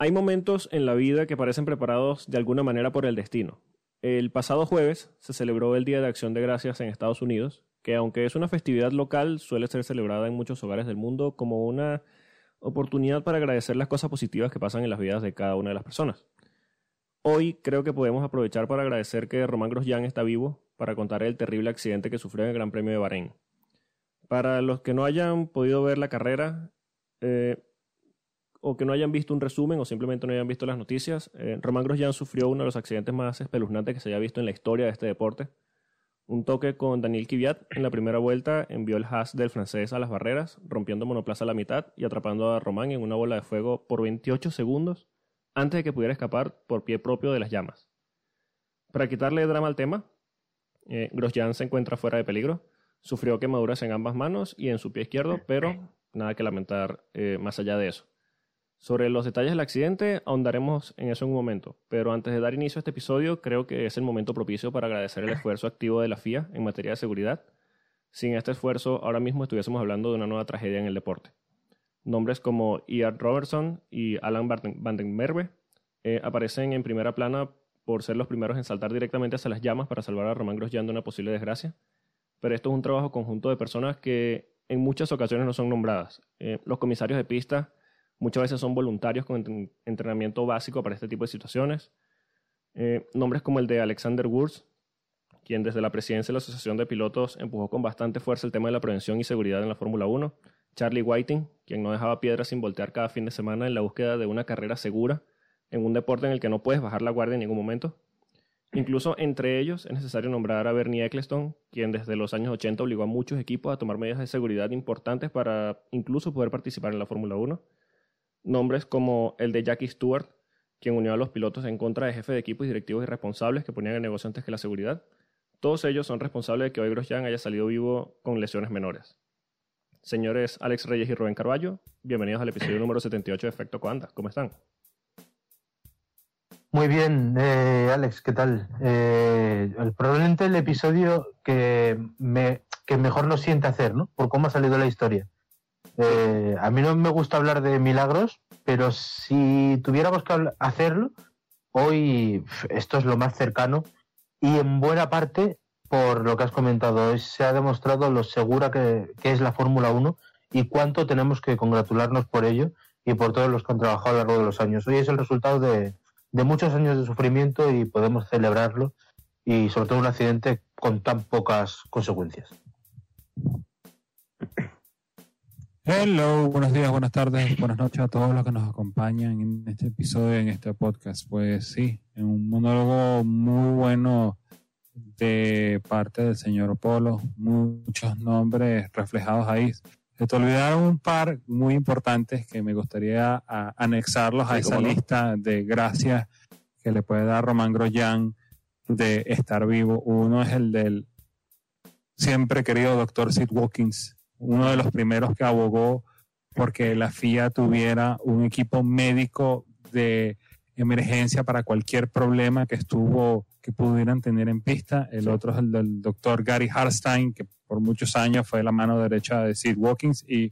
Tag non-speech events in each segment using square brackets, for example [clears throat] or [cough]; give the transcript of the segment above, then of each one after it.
Hay momentos en la vida que parecen preparados de alguna manera por el destino. El pasado jueves se celebró el Día de Acción de Gracias en Estados Unidos, que aunque es una festividad local, suele ser celebrada en muchos hogares del mundo como una oportunidad para agradecer las cosas positivas que pasan en las vidas de cada una de las personas. Hoy creo que podemos aprovechar para agradecer que Román Grosjean está vivo para contar el terrible accidente que sufrió en el Gran Premio de Bahrein. Para los que no hayan podido ver la carrera, eh, o que no hayan visto un resumen o simplemente no hayan visto las noticias, eh, Román Grosjean sufrió uno de los accidentes más espeluznantes que se haya visto en la historia de este deporte. Un toque con Daniel Kvyat en la primera vuelta envió el Haas del francés a las barreras, rompiendo monoplaza a la mitad y atrapando a Román en una bola de fuego por 28 segundos antes de que pudiera escapar por pie propio de las llamas. Para quitarle drama al tema, eh, Grosjean se encuentra fuera de peligro, sufrió quemaduras en ambas manos y en su pie izquierdo, pero nada que lamentar eh, más allá de eso. Sobre los detalles del accidente ahondaremos en eso en un momento, pero antes de dar inicio a este episodio creo que es el momento propicio para agradecer el esfuerzo activo de la FIA en materia de seguridad. Sin este esfuerzo ahora mismo estuviésemos hablando de una nueva tragedia en el deporte. Nombres como Ian Robertson y Alan Van den Merwe eh, aparecen en primera plana por ser los primeros en saltar directamente hacia las llamas para salvar a Román Grosjean de una posible desgracia. Pero esto es un trabajo conjunto de personas que en muchas ocasiones no son nombradas. Eh, los comisarios de pista, Muchas veces son voluntarios con entrenamiento básico para este tipo de situaciones. Eh, nombres como el de Alexander Wurz, quien desde la presidencia de la Asociación de Pilotos empujó con bastante fuerza el tema de la prevención y seguridad en la Fórmula 1. Charlie Whiting, quien no dejaba piedras sin voltear cada fin de semana en la búsqueda de una carrera segura en un deporte en el que no puedes bajar la guardia en ningún momento. Incluso entre ellos es necesario nombrar a Bernie Eccleston, quien desde los años 80 obligó a muchos equipos a tomar medidas de seguridad importantes para incluso poder participar en la Fórmula 1 nombres como el de Jackie Stewart, quien unió a los pilotos en contra de jefes de equipos y directivos irresponsables que ponían el negocio antes que la seguridad. Todos ellos son responsables de que hoy Grosjean haya salido vivo con lesiones menores. Señores Alex Reyes y Rubén Carballo, bienvenidos al episodio número 78 de Efecto Coanda. ¿Cómo están? Muy bien, eh, Alex, ¿qué tal? Eh, probablemente el episodio que, me, que mejor nos siente hacer, ¿no? Por cómo ha salido la historia. Eh, a mí no me gusta hablar de milagros, pero si tuviéramos que hacerlo, hoy esto es lo más cercano y en buena parte, por lo que has comentado, se ha demostrado lo segura que, es la Fórmula 1 y cuánto tenemos que congratularnos por ello y por todos los que han trabajado a lo largo de los años. Hoy es el resultado de muchos años de sufrimiento y podemos celebrarlo y sobre todo un accidente con tan pocas consecuencias. Hello, buenos días, buenas tardes, buenas noches a todos los que nos acompañan en este episodio, en este podcast. Pues sí, en un monólogo muy bueno de parte del señor Polo, muchos nombres reflejados ahí. Se te olvidaron un par muy importantes que me gustaría anexarlos a esa lista de gracias que le puede dar Román Groyan de estar vivo. Uno es el del siempre querido doctor Sid Watkins, uno de los primeros que abogó porque la FIA tuviera un equipo médico de emergencia para cualquier problema que estuvo que pudieran tener en pista. El otro es el del doctor Gary Harstein, que por muchos años fue la mano derecha de Sid Watkins y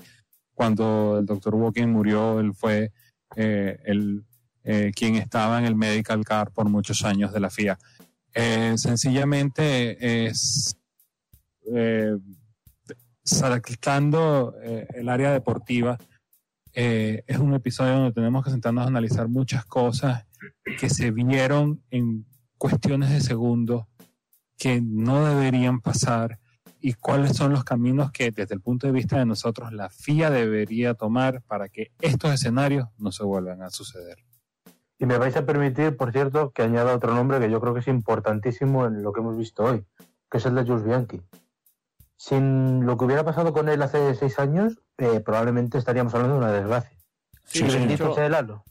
cuando el doctor Watkins murió, él fue eh, el, eh, quien estaba en el medical car por muchos años de la FIA. Eh, sencillamente es saltando eh, el área deportiva, eh, es un episodio donde tenemos que sentarnos a analizar muchas cosas que se vieron en cuestiones de segundos que no deberían pasar y cuáles son los caminos que desde el punto de vista de nosotros la FIA debería tomar para que estos escenarios no se vuelvan a suceder. Y me vais a permitir, por cierto, que añada otro nombre que yo creo que es importantísimo en lo que hemos visto hoy, que es el de Jules Bianchi sin lo que hubiera pasado con él hace seis años, eh, probablemente estaríamos hablando de una desgracia. Sí, de, hecho,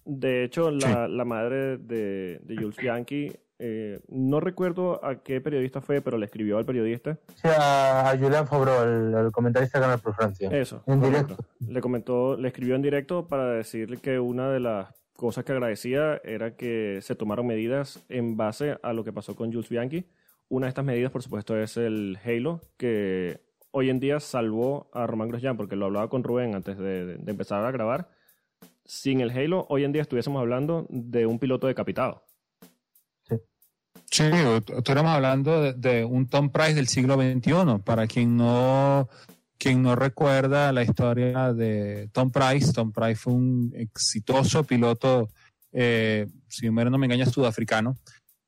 de hecho, la, madre de, Jules Bianchi, eh, no recuerdo a qué periodista fue, pero le escribió al periodista. Sí, a, Julián Fabro, el, comentarista de Canal por Francia. Eso. En directo. Le comentó, le escribió en directo para decirle que una de las cosas que agradecía era que se tomaron medidas en base a lo que pasó con Jules Bianchi una de estas medidas, por supuesto, es el Halo, que hoy en día salvó a Román Grosjean, porque lo hablaba con Rubén antes de, empezar a grabar. sin el Halo, hoy en día estuviésemos hablando de un piloto decapitado. Sí, estuviéramos hablando de, de, un Tom Price del siglo XXI. Para quien no, quien no recuerda la historia de Tom Price, Tom Price fue un exitoso piloto, eh, si no me engaña, sudafricano.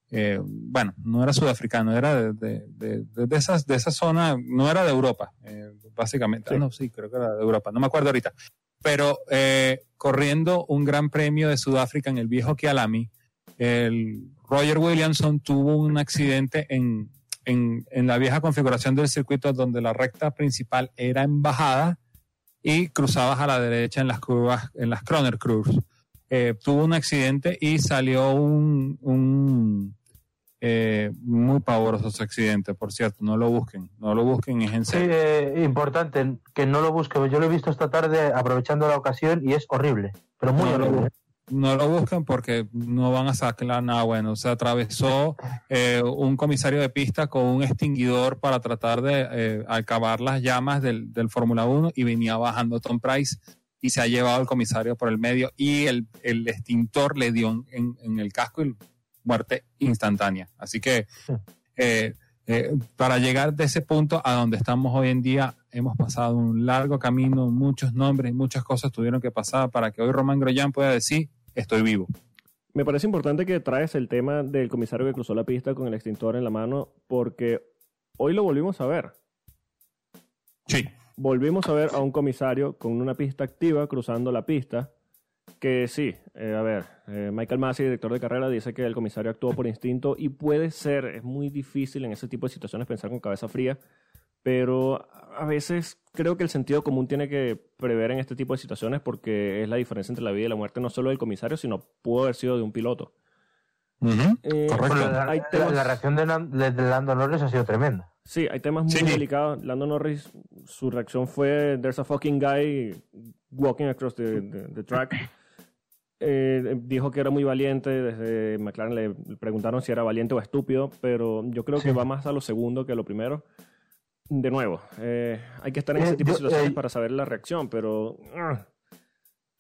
Eh, bueno, no era sudafricano, era de, de, de, esas, de esa zona, no era de Europa, eh, básicamente. Ah, no, sí, creo que era de Europa, no me acuerdo ahorita. Pero eh, corriendo un gran premio de Sudáfrica en el viejo Kialami, el Roger Williamson tuvo un accidente en, en, en, la vieja configuración del circuito donde la recta principal era en bajada y cruzabas a la derecha en las curvas, en las Croner Curves. Eh, tuvo un accidente y salió un, un eh, muy pavoroso ese accidente, por cierto, no lo busquen, no lo busquen, es en serio. Sí, eh, importante que no lo busquen, yo lo he visto esta tarde aprovechando la ocasión y es horrible, pero muy no horrible. Lo, no lo busquen porque no van a sacar nada bueno. Se atravesó eh, un comisario de pista con un extinguidor para tratar de eh, acabar las llamas del, del Fórmula 1 y venía bajando Tom Price y se ha llevado al comisario por el medio y el, el extintor le dio en, en, el casco y muerte instantánea. Así que eh, eh, para llegar de ese punto a donde estamos hoy en día, hemos pasado un largo camino, muchos nombres, muchas cosas tuvieron que pasar para que hoy Román Groyan pueda decir, estoy vivo. Me parece importante que traes el tema del comisario que cruzó la pista con el extintor en la mano, porque hoy lo volvimos a ver. Sí. Volvimos a ver a un comisario con una pista activa cruzando la pista. Que sí, eh, a ver, eh, Michael Massey, director de carrera, dice que el comisario actuó por instinto y puede ser, es muy difícil en ese tipo de situaciones pensar con cabeza fría, pero a veces creo que el sentido común tiene que prever en este tipo de situaciones porque es la diferencia entre la vida y la muerte no solo del comisario, sino pudo haber sido de un piloto. Uh -huh. Eh, Bueno, la, hay temas- la reacción de, Nan- de, de Lando Norris ha sido tremenda. Sí, hay temas muy Sí. delicados. Lando Norris, su reacción fue, there's a fucking guy walking across the, the- the track. Eh, dijo que era muy valiente, desde McLaren le preguntaron si era valiente o estúpido, pero yo creo que Sí. va más a lo segundo que a lo primero. De nuevo, eh, hay que estar en Eh, ese tipo de situaciones eh, para saber la reacción, pero ah,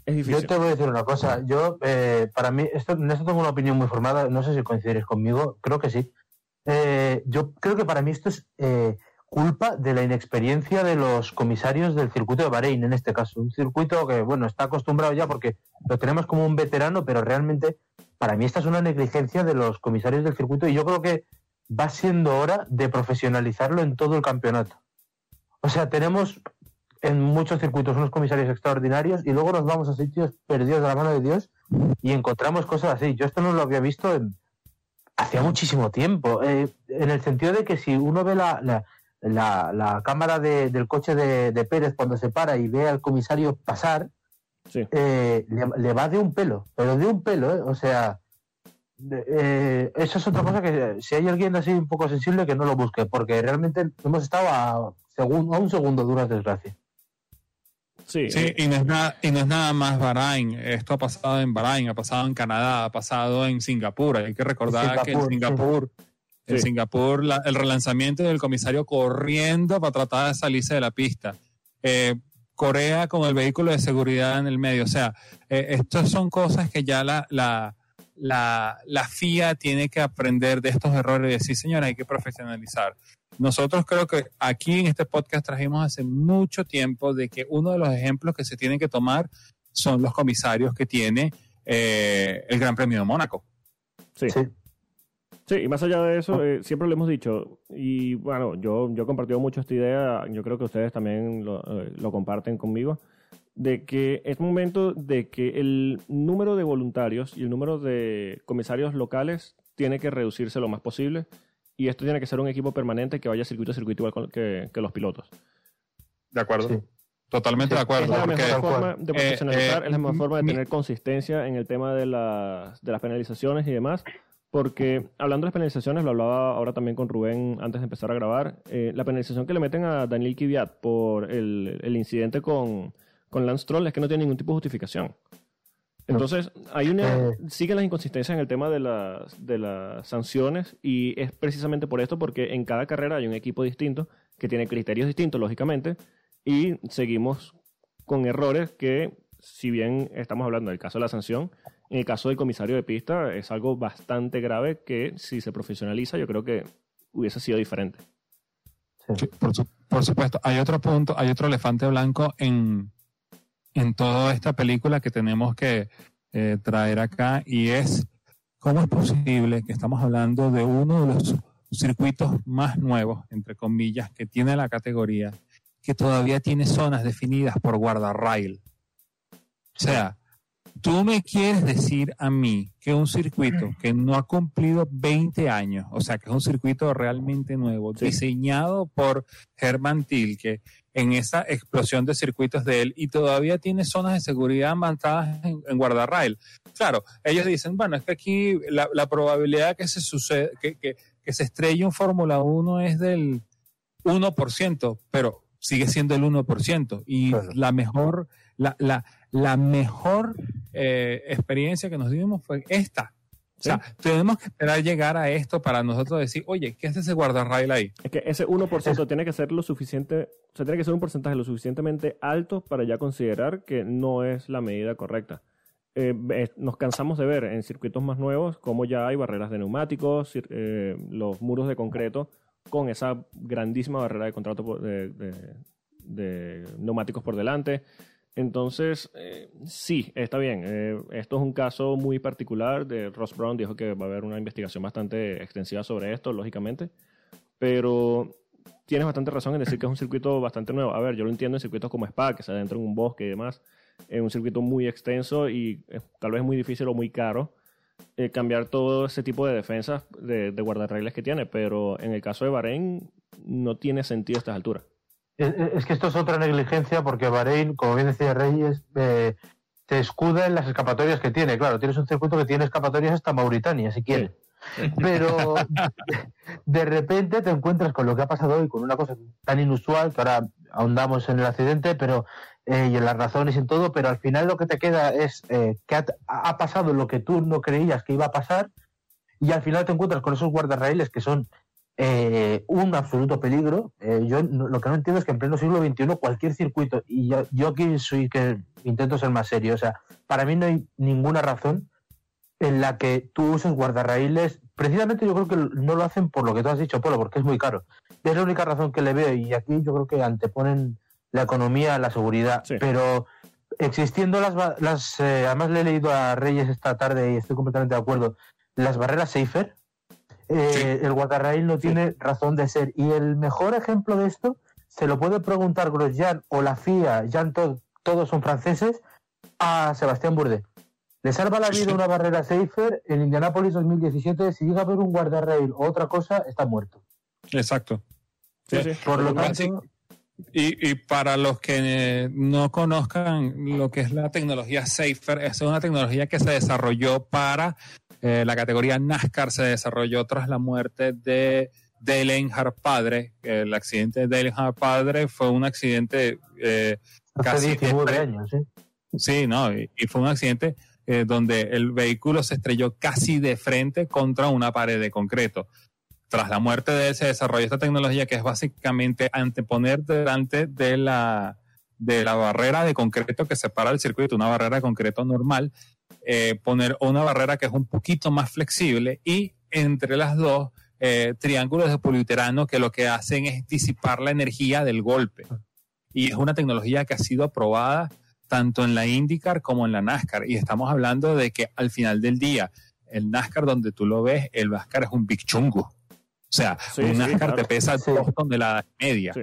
es Yo te voy a decir una cosa. Yo, eh, para mí, esto, en esto tengo una opinión muy formada. No sé si coincidiréis conmigo. Creo que sí. Eh, yo creo que para mí esto es eh, culpa de la inexperiencia de los comisarios del circuito de Bahrein, en este caso. Un circuito que, bueno, está acostumbrado ya porque lo tenemos como un veterano, pero realmente para mí esta es una negligencia de los comisarios del circuito y yo creo que va siendo hora de profesionalizarlo en todo el campeonato. O sea, tenemos en muchos circuitos unos comisarios extraordinarios y luego nos vamos a sitios perdidos de la mano de Dios y encontramos cosas así. Yo esto no lo había visto en, hacía muchísimo tiempo, eh, en el sentido de que si uno ve la, la, la- la cámara de- del coche de, de Pérez cuando se para y ve al comisario pasar, Sí. eh, le, le va de un pelo, pero de un pelo, ¿eh? o sea, eh, eso es otra cosa que si hay alguien así un poco sensible que no lo busque, porque realmente hemos estado a, segun- a un segundo de una desgracia. Sí, Sí, y no, es nada, y no es nada más Bahrain. Esto ha pasado en Bahrain, ha pasado en Canadá, ha pasado en Singapur. Hay que recordar que en Singapur, Singapur, en Sí. Singapur la- el relanzamiento del comisario corriendo para tratar de salirse de la pista. Eh, Corea con el vehículo de seguridad en el medio. O sea, eh, estas son cosas que ya la, la, la, la FIA tiene que aprender de estos errores y decir, señora, hay que profesionalizar. Nosotros creo que aquí en este podcast trajimos hace mucho tiempo de que uno de los ejemplos que se tienen que tomar son los comisarios que tiene eh, el Gran Premio de Mónaco. sí. Sí. Sí, y más allá de eso, eh, siempre lo hemos dicho, y bueno, yo, yo he compartido mucho esta idea, yo creo que ustedes también lo, eh, lo comparten conmigo, de que es momento de que el número de voluntarios y el número de comisarios locales tiene que reducirse lo más posible, y esto tiene que ser un equipo permanente que vaya circuito a circuito igual con- que, que los pilotos. ¿De acuerdo? Sí. Totalmente Sí, de Es acuerdo. la porque- mejor tal cual. forma de Eh, profesionalizar, eh, es la mejor forma de mi- tener consistencia en el tema de las, de las penalizaciones y demás. Porque hablando de las penalizaciones, lo hablaba ahora también con Rubén antes de empezar a grabar, eh, la penalización que le meten a Daniel Kiviat por el, el incidente con, con Lance Troll es que no tiene ningún tipo de justificación. Entonces, hay una, Eh. siguen las inconsistencias en el tema de las, de las sanciones y es precisamente por esto porque en cada carrera hay un equipo distinto que tiene criterios distintos, lógicamente, y seguimos con errores que si bien estamos hablando del caso de la sanción, en el caso del comisario de pista es algo bastante grave que si se profesionaliza yo creo que hubiese sido diferente. por, supuesto, hay otro punto, hay otro elefante blanco en, en toda esta película que tenemos que eh, traer acá y es cómo es posible que estamos hablando de uno de los circuitos más nuevos, entre comillas, que tiene la categoría, que todavía tiene zonas definidas por guardarrail. O sea, tú me quieres decir a mí que un circuito que no ha cumplido 20 años, o sea, que es un circuito realmente nuevo, diseñado por Herman Tilke en esa explosión de circuitos de él y todavía tiene zonas de seguridad montadas en, guardarrail. Claro, ellos dicen, bueno, es que aquí la, probabilidad que se sucede, que, que, que se estrelle un Fórmula 1 es del 1%, pero sigue siendo el 1%. Y la mejor, la, la, la mejor eh, experiencia que nos dimos fue esta. O sea, tenemos que esperar llegar a esto para nosotros decir, oye, ¿qué es ese guardarrail ahí? Es que ese 1% tiene que ser lo suficiente, o sea, tiene que ser un porcentaje lo suficientemente alto para ya considerar que no es la medida correcta. Eh, nos cansamos de ver en circuitos más nuevos cómo ya hay barreras de neumáticos, eh, los muros de concreto con esa grandísima barrera de contrato de neumáticos por delante. Entonces, eh, sí, está bien. Eh, esto es un caso muy particular. De Ross Brown dijo que va a haber una investigación bastante extensiva sobre esto, lógicamente. Pero tienes bastante razón en decir que es un circuito bastante nuevo. A ver, yo lo entiendo en circuitos como Spa, que se adentro en un bosque y demás. Es un circuito muy extenso y tal vez muy difícil o muy caro eh, cambiar todo ese tipo de defensas de, de que tiene. Pero en el caso de Bahrein, no tiene sentido a estas alturas. Es, que esto es otra negligencia porque Bahrein, como bien decía Reyes, eh, te escuda en las escapatorias que tiene. Claro, tienes un circuito que tiene escapatorias hasta Mauritania, si quieres. [laughs] Pero de repente te encuentras con lo que ha pasado hoy, con una cosa tan inusual, que ahora ahondamos en el accidente, pero eh, y en las razones y en todo, pero al final lo que te queda es eh, que ha, pasado lo que tú no creías que iba a pasar, y al final te encuentras con esos guardarraíles que son eh, un absoluto peligro. Eh, yo lo que no entiendo es que en pleno siglo XXI cualquier circuito, y yo, yo aquí soy que intento ser más serio, o sea, para mí no hay ninguna razón en la que tú uses guardarraíles. Precisamente yo creo que no lo hacen por lo que tú has dicho, Polo, porque es muy caro. Es la única razón que le veo y aquí yo creo que anteponen la economía la seguridad. Pero existiendo las, las eh, además le he leído a Reyes esta tarde y estoy completamente de acuerdo, las barreras Safer, eh, el guardarraíl no tiene razón de ser. Y el mejor ejemplo de esto se lo puede preguntar Grosjean o la FIA, Jean todos son franceses, a Sebastián Bourdais. Le salva la vida una barrera safer en Indianapolis 2017. Si llega a ver un guardarrail o otra cosa, está muerto. Exacto. Por lo tanto. Y, y, para los que no conozcan lo que es la tecnología Safer, es una tecnología que se desarrolló para eh, la categoría NASCAR se desarrolló tras la muerte de Dale Earnhardt padre. El accidente de Dale Earnhardt padre fue un accidente eh, casi... de años, ¿sí? Sí, no, y, fue un accidente eh, donde el vehículo se estrelló casi de frente contra una pared de concreto. Tras la muerte de él se desarrolló esta tecnología que es básicamente anteponer delante de la, de la barrera de concreto que separa el circuito, una barrera de concreto normal, eh, poner una barrera que es un poquito más flexible y entre las dos eh, triángulos de poliuterano que lo que hacen es disipar la energía del golpe. Y es una tecnología que ha sido aprobada tanto en la IndyCar como en la NASCAR. Y estamos hablando de que al final del día, el NASCAR donde tú lo ves, el NASCAR es un big chungo. O sea, un NASCAR te pesa dos toneladas y media.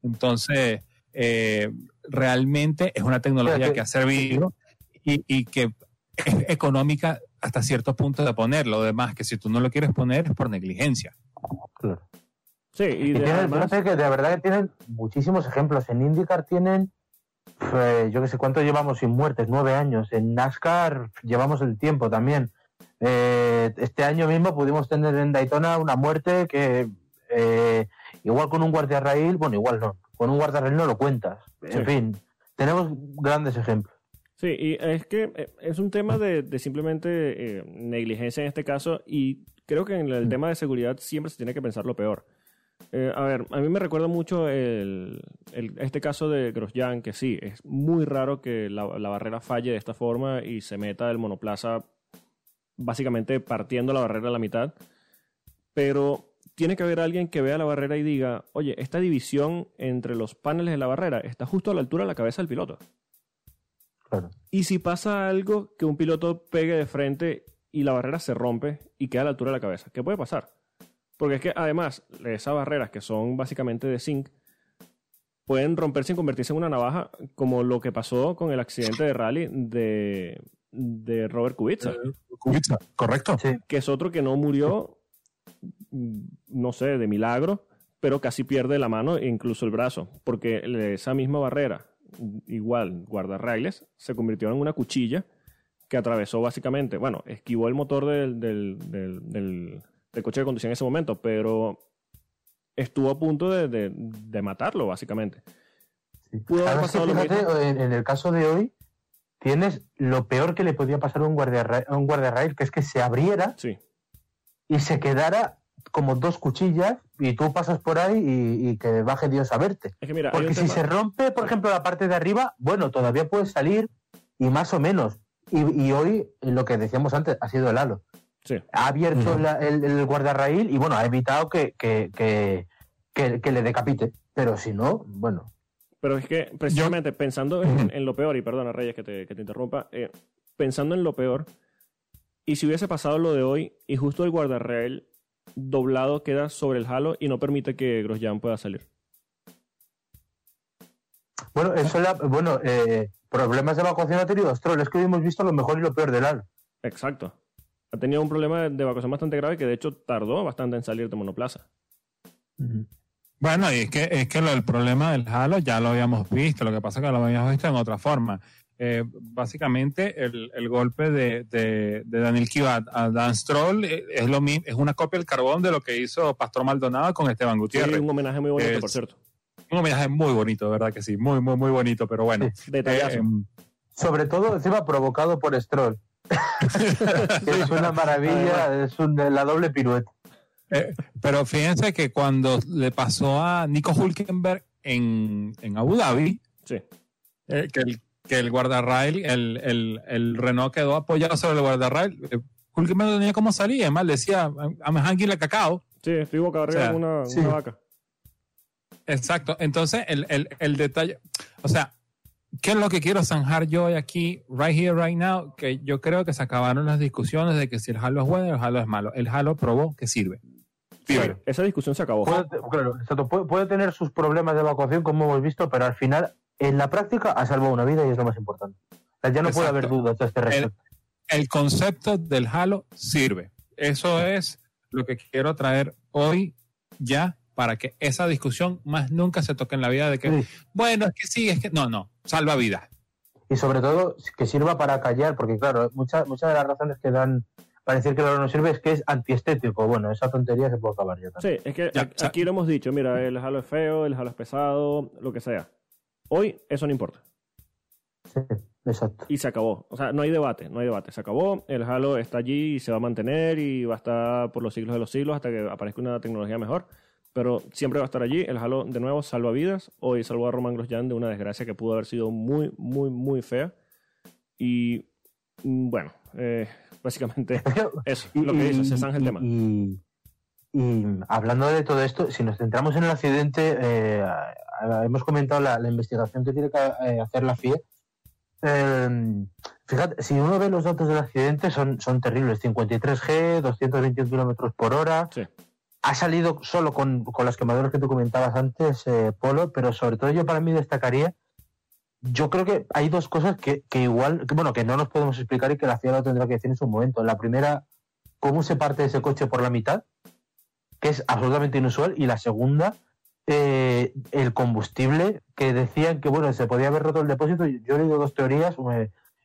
Entonces, eh, realmente es una tecnología que ha servido y, y, que económica hasta cierto punto de ponerlo. Lo demás, que si tú no lo quieres poner es por negligencia. Claro. Sí, y, de, que de verdad que tienen muchísimos ejemplos. En IndyCar tienen, pues, yo que sé cuánto llevamos sin muertes, nueve años. En NASCAR llevamos el tiempo también. Eh, este año mismo pudimos tener en Daytona una muerte que eh, igual con un guardia rail, bueno, igual no, con un guardia rail no lo cuentas. En fin, tenemos grandes ejemplos. Sí, y es que eh, es un tema de, simplemente eh, negligencia en este caso y creo que en el tema de seguridad siempre se tiene que pensar lo peor. Eh, a ver, a mí me recuerda mucho el, el- este caso de Grosjean, que sí, es muy raro que la, la barrera falle de esta forma y se meta el monoplaza básicamente partiendo la barrera a la mitad. Pero tiene que haber alguien que vea la barrera y diga, oye, esta división entre los paneles de la barrera está justo a la altura de la cabeza del piloto. Claro. Y si pasa algo que un piloto pegue de frente y la barrera se rompe y queda a la altura de la cabeza, ¿qué puede pasar? Porque es que además esas barreras que son básicamente de zinc pueden romperse y convertirse en una navaja como lo que pasó con el accidente de rally de, de Robert Kubica, Kubica, correcto. Sí. que es otro que no murió, no sé, de milagro, pero casi pierde la mano e incluso el brazo, porque esa misma barrera, igual guardarraíles, se convirtió en una cuchilla que atravesó básicamente, bueno, esquivó el motor del, del, del, del- coche de conducción en ese momento, pero estuvo a punto de, de- de matarlo, básicamente. Sí. Pudo haber Además que pasado lo fíjate, mismo. en, en el caso de hoy, tienes lo peor que le podía pasar a un guardia a un guardarraíl, que es que se abriera Sí, y se quedara como dos cuchillas y tú pasas por ahí y, y que baje Dios a verte. es que mira, hay Porque si tema- se rompe, por ejemplo, la parte de arriba, bueno, todavía puede salir y más o menos. Y, y hoy, lo que decíamos antes, ha sido el halo. Sí. Ha abierto la- el, el guardarraíl y bueno, ha evitado que, que, que, que- que le decapite. Pero si no, bueno. Pero es que precisamente pensando en, en lo peor, y perdona Reyes que te, que te interrumpa, eh, pensando en lo peor, y si hubiese pasado lo de hoy y justo el guardarrail doblado queda sobre el halo y no permite que Grosjean pueda salir. Bueno, eso la- bueno, eh, problemas de evacuación ha tenido Stroll. Es que hoy hemos visto lo mejor y lo peor del halo. Exacto. Ha tenido un problema de, de evacuación bastante grave que de hecho tardó bastante en salir de monoplaza. Bueno, y es que, es que lo, el problema del Halo ya lo habíamos visto, lo que pasa es que lo habíamos visto en otra forma. Eh, básicamente, el, el golpe de, de, de Daniel Kivat a Dan Stroll eh, es, lo, mi- es una copia del carbón de lo que hizo Pastor Maldonado con Esteban Sí, Gutiérrez. un homenaje muy bonito, Es- por cierto. Un homenaje muy bonito, de verdad que sí, muy, muy, muy bonito, pero bueno. [laughs] Detallazo. Eh, em, Sobre todo, encima, provocado por Stroll. [laughs] es una maravilla, es un- la doble pirueta. Eh, pero fíjense que cuando le pasó a Nico Hulkenberg en, en Abu Dhabi, sí. eh, que, el, que el guardarrail, el, el, el Renault quedó apoyado sobre el guardarrail, eh, Hulkenberg no tenía cómo salir, además le decía, I'm hungry like cacao. Sí, estoy boca arriba O sea, de una, sí. una vaca. Exacto, entonces el, el, el detalle, o sea, ¿qué es lo que quiero zanjar yo hoy aquí, right here, right now? Que yo creo que se acabaron las discusiones de que si el Halo es bueno o el Halo es malo. El Halo probó que sirve. Esa discusión se acabó. Puede, claro, exacto, puede, puede tener sus problemas de evacuación, como hemos visto, pero al final, en la práctica, ha salvado una vida y es lo más importante. O sea, ya no puede Exacto. haber dudas a este respecto. el concepto del Halo sirve. Eso es lo que quiero traer hoy ya para que esa discusión más nunca se toque en la vida de que, Sí. bueno, es que sí, es que no, no, salva vidas. Y sobre todo, que sirva para callar, porque claro, muchas muchas de las razones que dan para decir que el oro no sirve es que es antiestético. Bueno, esa tontería se puede acabar ya también. Sí, es que Ya, aquí lo hemos dicho, mira, el halo es feo, el halo es pesado, lo que sea. Hoy eso no importa. Sí, exacto. Y se acabó. O sea, no hay debate, no hay debate. Se acabó, el halo está allí y se va a mantener y va a estar por los siglos de los siglos hasta que aparezca una tecnología mejor. Pero siempre va a estar allí. El halo, de nuevo, salva vidas. Hoy salvó a Roman Grosjean de una desgracia que pudo haber sido muy, muy, muy fea. Y mm, bueno, eh, [laughs] básicamente [laughs] eso, lo que dices, se zanja el y- tema. Y, y hablando de todo esto, si nos centramos en el accidente, eh, hemos comentado la, la investigación que tiene que eh, hacer la FIE. Eh, fíjate, si uno ve los datos del accidente, son, son terribles: 53G, 221 kilómetros por hora. Sí. Ha salido solo con, con las quemaduras que tú comentabas antes, eh, Polo, pero sobre todo yo para mí destacaría. Yo creo que hay dos cosas que, que igual, que, bueno, que no nos podemos explicar y que la FIA lo tendrá que decir en su momento. La primera, cómo se parte ese coche por la mitad, que es absolutamente inusual, y la segunda, eh, el combustible, que decían que bueno, se podía haber roto el depósito. Yo he leído dos teorías.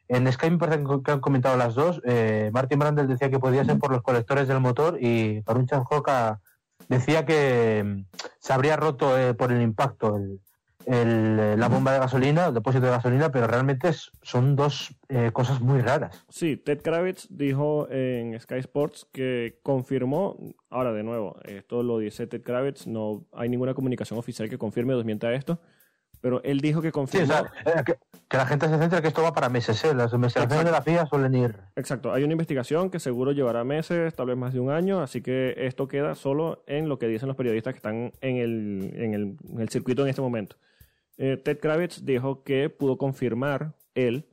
en Sky me parece que han comentado las dos. Eh, Martin Brandel decía que podía ser por los colectores del motor y Parun Chanjoka decía que mm, se habría roto eh, por el impacto el, el, la bomba de gasolina, el depósito de gasolina, pero realmente son dos eh, cosas muy raras. Sí, Ted Kravitz dijo en Sky Sports que confirmó, ahora de nuevo, esto lo dice Ted Kravitz, no hay ninguna comunicación oficial que confirme o desmienta esto, pero él dijo que Sí, o confirmó. sea, eh, que, que la gente se centra que esto va para meses, ¿eh? Las investigaciones de la FIA suelen ir. Exacto, hay una investigación que seguro llevará meses, tal vez más de un año, así que esto queda solo en lo que dicen los periodistas que están en el, en el, en el circuito en este momento. Eh, Ted Kravitz dijo que pudo confirmar él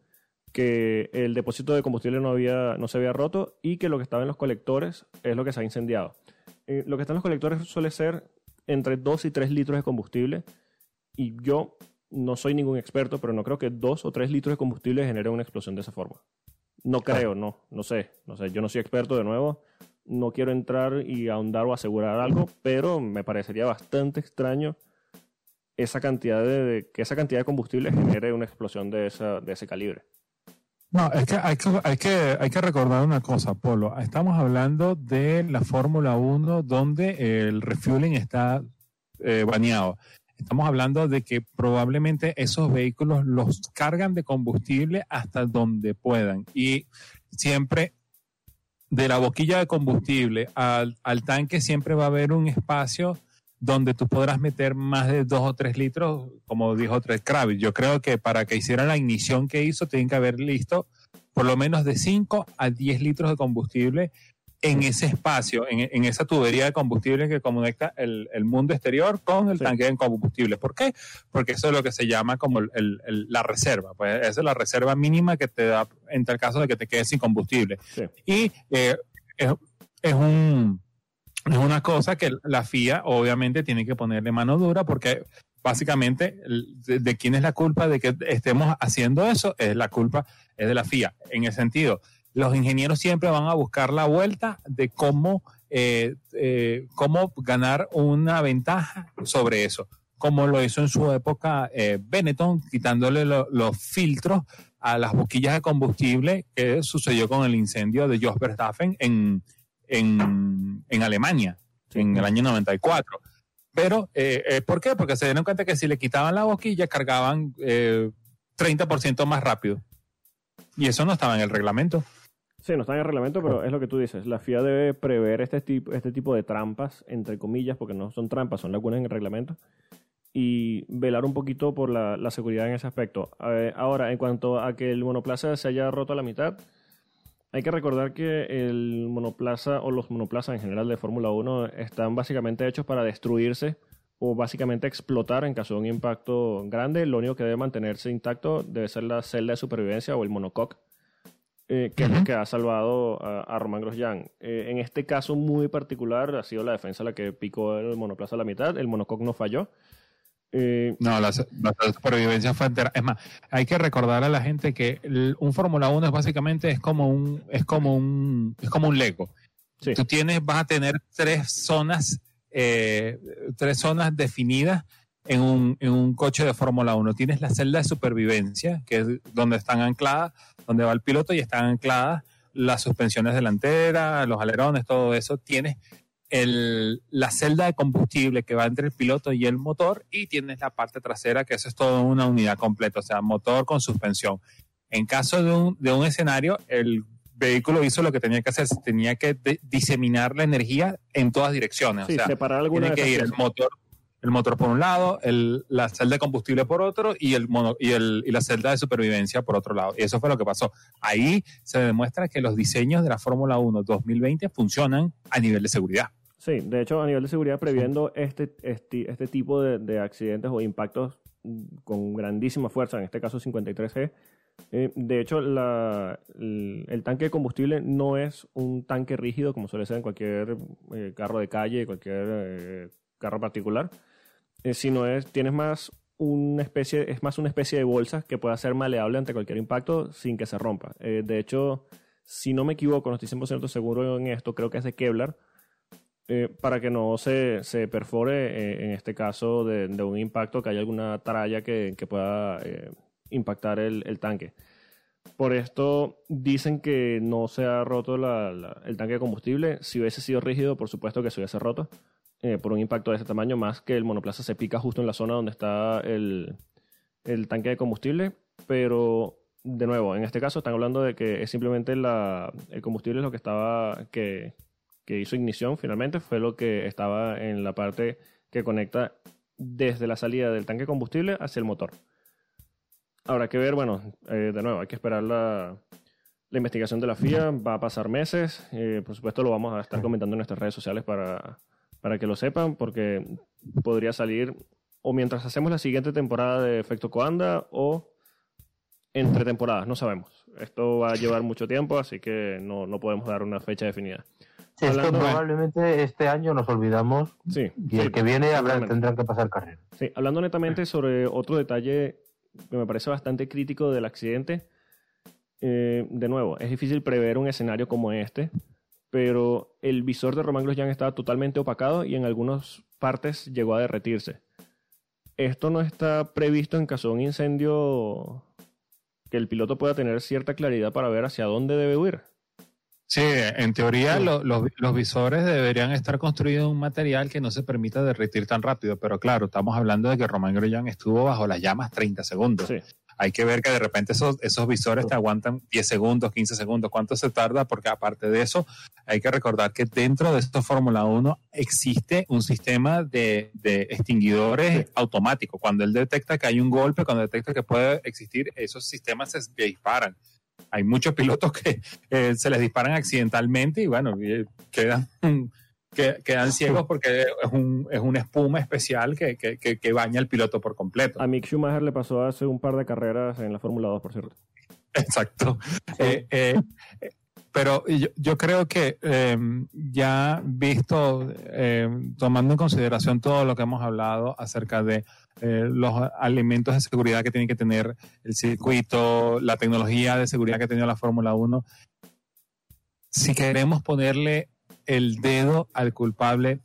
que el depósito de combustible no, había, no se había roto y que lo que estaba en los colectores es lo que se ha incendiado. Eh, lo que está en los colectores suele ser entre 2 y 3 litros de combustible y yo no soy ningún experto, pero no creo que 2 o 3 litros de combustible generen una explosión de esa forma. No creo, no, no sé, no sé, yo no soy experto de nuevo, no quiero entrar y ahondar o asegurar algo, pero me parecería bastante extraño esa cantidad de, que esa cantidad de combustible genere una explosión de, esa, de ese calibre. No, es que hay, que hay que hay que recordar una cosa, Polo. Estamos hablando de la Fórmula 1 donde el refueling está eh, baneado. Estamos hablando de que probablemente esos vehículos los cargan de combustible hasta donde puedan. Y siempre de la boquilla de combustible al tanque siempre va a haber un espacio donde tú podrás meter más de dos o tres litros, como dijo Ted Kravitz. Yo creo que para que hiciera la ignición que hizo, tienen que haber listo por lo menos de 5 a 10 litros de combustible en ese espacio, en, en esa tubería de combustible que conecta el, el mundo exterior con el Sí. tanque de combustible. ¿Por qué? Porque eso es lo que se llama como el- el- el- la reserva. Pues esa es la reserva mínima que te da en tal caso de que te quedes sin combustible. Sí. Y eh, es, es un, es una cosa que la FIA obviamente tiene que ponerle mano dura porque básicamente de, quién es la culpa de que estemos haciendo eso es la culpa es de la FIA. En el sentido los ingenieros siempre van a buscar la vuelta de cómo eh, eh, cómo ganar una ventaja sobre eso como lo hizo en su época eh, Benetton quitándole lo- los filtros a las boquillas de combustible que sucedió con el incendio de Jos Verstappen en, en, en Alemania en el año 94. Pero, eh, eh, ¿por qué? Porque se dieron cuenta que si le quitaban la boquilla, cargaban eh, 30% más rápido. Y eso no estaba en el reglamento. Sí, no está en el reglamento, pero es lo que tú dices. La FIA debe prever este tipo, este tipo de trampas, entre comillas, porque no son trampas, son lagunas en el reglamento, y velar un poquito por la, la seguridad en ese aspecto. Ahora, en cuanto a que el monoplaza se haya roto a la mitad, hay que recordar que el monoplaza o los monoplazas en general de Fórmula 1 están básicamente hechos para destruirse o básicamente explotar en caso de un impacto grande. Lo único que debe mantenerse intacto debe ser la celda de supervivencia o el monocoque eh, que es lo que ha salvado a, a Román Grosjean. Eh, en este caso muy particular ha sido la defensa la que picó el monoplaza a la mitad, el monocoque no falló. Eh, No, la, la supervivencia fue entera. Es más, hay que recordar a la gente que el- un Fórmula 1 es básicamente es como un, es como un, es como un Lego. sí, Tú tienes, vas a tener tres zonas, eh, tres zonas definidas en un, en un coche de Fórmula 1. Tienes la celda de supervivencia, que es donde están ancladas, donde va el piloto y están ancladas las suspensiones delanteras, los alerones, todo eso. Tienes el, la celda de combustible que va entre el piloto y el motor y tienes la parte trasera, que eso es toda una unidad completa, o sea, motor con suspensión. En caso de un, de un escenario, el vehículo hizo lo que tenía que hacer, tenía que de- diseminar la energía en todas direcciones. sí, o sea, separar alguna tiene que ir el motor, el motor por un lado, el, la celda de combustible por otro y, el mono, y, el, y la celda de supervivencia por otro lado. Y eso fue lo que pasó. Ahí se demuestra que los diseños de la Fórmula 1 2020 funcionan a nivel de seguridad. Sí, de hecho, a nivel de seguridad, previendo este, este, este tipo de, de accidentes o impactos mm, con grandísima fuerza, en este caso 53G, eh, de hecho, el, tanque de combustible no es un tanque rígido como suele ser en cualquier eh, carro de calle, cualquier eh, carro particular, eh, sino es, tienes más una especie, es más una especie de bolsa que pueda ser maleable ante cualquier impacto sin que se rompa. De hecho, si no me equivoco, no estoy 100% seguro en esto, creo que es de Kevlar, eh, para que no se, se perfore eh, en este caso de, un impacto, que haya alguna tralla que, pueda eh, impactar el, tanque. Por esto dicen que no se ha roto el tanque de combustible. Si hubiese sido rígido, por supuesto que se hubiese roto. por un impacto de ese tamaño, más que el monoplaza se pica justo en la zona donde está el, el tanque de combustible, pero de nuevo, en este caso están hablando de que es simplemente el combustible es lo que estaba, que, que hizo ignición finalmente, fue lo que estaba en la parte que conecta desde la salida del tanque de combustible hacia el motor. Habrá que ver, bueno, eh, de nuevo, hay que esperar la, la investigación de la FIA, va a pasar meses, eh, por supuesto lo vamos a estar comentando en nuestras redes sociales para, para que lo sepan, porque podría salir o mientras hacemos la siguiente temporada de Efecto Coanda o entre temporadas, no sabemos. Esto va a llevar mucho tiempo, así que no, no podemos dar una fecha definida. Sí, esto Hablando- probablemente este año nos olvidamos Sí, y el que viene habrá, tendrán que pasar carrera. Sí, hablando netamente sobre otro detalle que me parece bastante crítico del accidente. eh, de nuevo, es difícil prever un escenario como este, pero el visor de Román Grosjean estaba totalmente opacado y en algunas partes llegó a derretirse. Esto no está previsto en caso de un incendio que el piloto pueda tener cierta claridad para ver hacia dónde debe huir. Sí, en teoría Sí. lo- los, los visores deberían estar construidos en un material que no se permita derretir tan rápido, pero claro, estamos hablando de que Román Grosjean estuvo bajo las llamas 30 segundos. Sí. Hay que ver que de repente esos, esos visores te aguantan 10 segundos, 15 segundos. ¿Cuánto se tarda? Porque aparte de eso, hay que recordar que dentro de esta Fórmula 1 existe un sistema de, de extinguidores automáticos. Cuando él detecta que hay un golpe, cuando detecta que puede existir, esos sistemas se disparan. Hay muchos pilotos que eh, se les disparan accidentalmente y bueno, y, quedan, [laughs] que, quedan ciegos porque es, un, es una espuma especial que, que, que, que baña al piloto por completo. A Mick Schumacher le pasó hace un par de carreras en la Fórmula 2, por cierto. Exacto. Eh, eh, eh, pero yo, yo creo que eh, ya visto, eh, tomando en consideración todo lo que hemos hablado acerca de eh, los alimentos de seguridad que tiene que tener el circuito, la tecnología de seguridad que ha tenido la Fórmula 1, si queremos ponerle el dedo al culpable,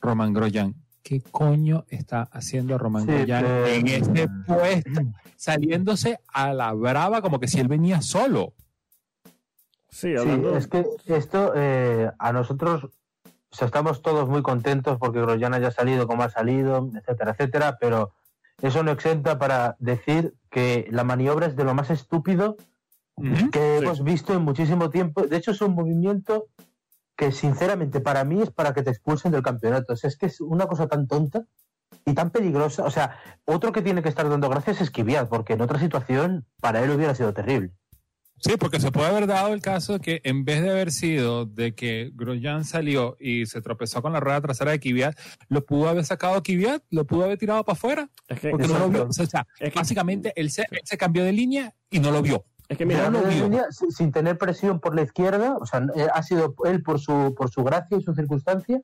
Román Grosjean. ¿Qué coño está haciendo Román Sí, Grosjean eh, en este puesto? Saliéndose a la brava como que si él venía solo. Sí, es que esto eh, a nosotros o sea, estamos todos muy contentos porque Grosjean haya salido como ha salido, etcétera, etcétera, pero eso no exenta para decir que la maniobra es de lo más estúpido que Sí. hemos visto en muchísimo tiempo. De hecho, es un movimiento que sinceramente para mí es para que te expulsen del campeonato. O sea, es que es una cosa tan tonta y tan peligrosa. O sea, otro que tiene que estar dando gracias es Kvyat, porque en otra situación para él hubiera sido terrible. Sí, porque se puede haber dado el caso de que en vez de haber sido de que Grosjean salió y se tropezó con la rueda trasera de Kvyat, lo pudo haber sacado Kvyat, lo pudo haber tirado para afuera, es que, porque no lo vio. O sea, Es que- básicamente él se, él se cambió de línea y no lo vio. es que mira, Tirando lo vio. línea, sin tener presión por la izquierda, o sea, eh, ha sido él por su, por su gracia y su circunstancia,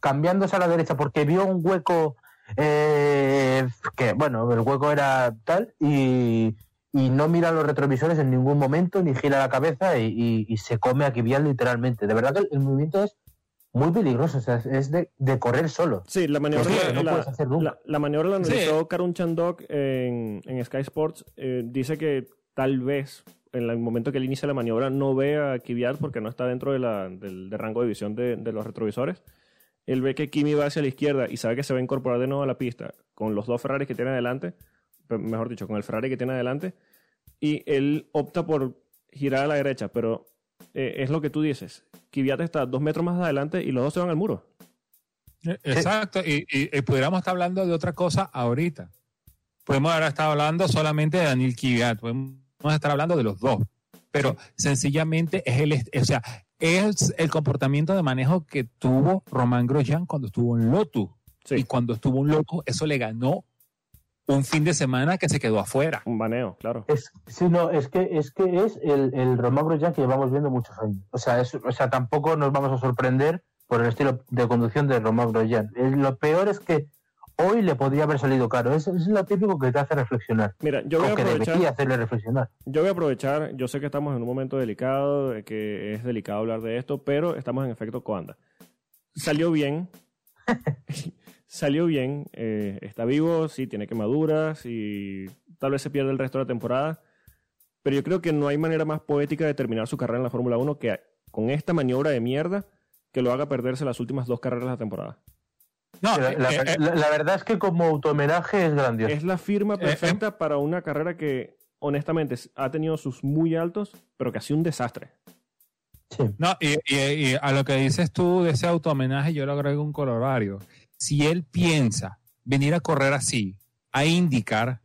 cambiándose a la derecha porque vio un hueco eh, que, bueno, el hueco era tal y, y no mira los retrovisores en ningún momento, ni gira la cabeza y, y- y se come a Kvyat literalmente. De verdad que el, el movimiento es muy peligroso, o sea, es- de, de correr solo. Sí, la maniobra, Sí, la, no la- puedes hacer nunca. la- la maniobra la Sí. analizó Karun Chandok en, en Sky Sports. Eh, dice que tal vez en el momento que él inicia la maniobra no ve a Kvyat porque no está dentro de la- del, del rango de visión de, de los retrovisores. Él ve que Kimi va hacia la izquierda y sabe que se va a incorporar de nuevo a la pista con los dos Ferraris que tiene adelante, mejor dicho, con el Ferrari que tiene adelante, y él opta por girar a la derecha, pero eh, es lo que tú dices. Kvyat está dos metros más adelante y los dos se van al muro. Eh, Exacto, y, y- y pudiéramos estar hablando de otra cosa ahorita. Podemos haber estado hablando solamente de Daniel Kvyat, podemos estar hablando de los dos, pero sencillamente es el, o sea, es el comportamiento de manejo que tuvo Román Grosjean cuando estuvo en Lotus. Sí. Y cuando estuvo en Lotus, eso le ganó un fin de semana que se quedó afuera. Un baneo, claro. Es, sí, no, es que es, que es el, el Román Grosjean que llevamos viendo muchos años. O sea, es- o sea, tampoco nos vamos a sorprender por el estilo de conducción de Román Grosjean. Es- Lo peor es que hoy le podría haber salido caro. Es, es lo típico que te hace reflexionar. Mira, yo voy a aprovechar. debería hacerle reflexionar. Yo voy a aprovechar, yo sé que estamos en un momento delicado, de que es delicado hablar de esto, pero estamos en efecto Coanda. Salió bien, salió bien, eh, está vivo, sí, tiene quemaduras y tal vez se pierde el resto de la temporada, pero yo creo que no hay manera más poética de terminar su carrera en la Fórmula 1 que con esta maniobra de mierda que lo haga perderse las últimas dos carreras de la temporada. No, la, eh, eh, la, verdad es que como automenaje es grandioso. Es la firma perfecta para una carrera que honestamente ha tenido sus muy altos, pero que ha sido un desastre. No, y, a lo que dices tú de ese automenaje, yo le agrego un colorario. Si él piensa venir a correr así, a indicar,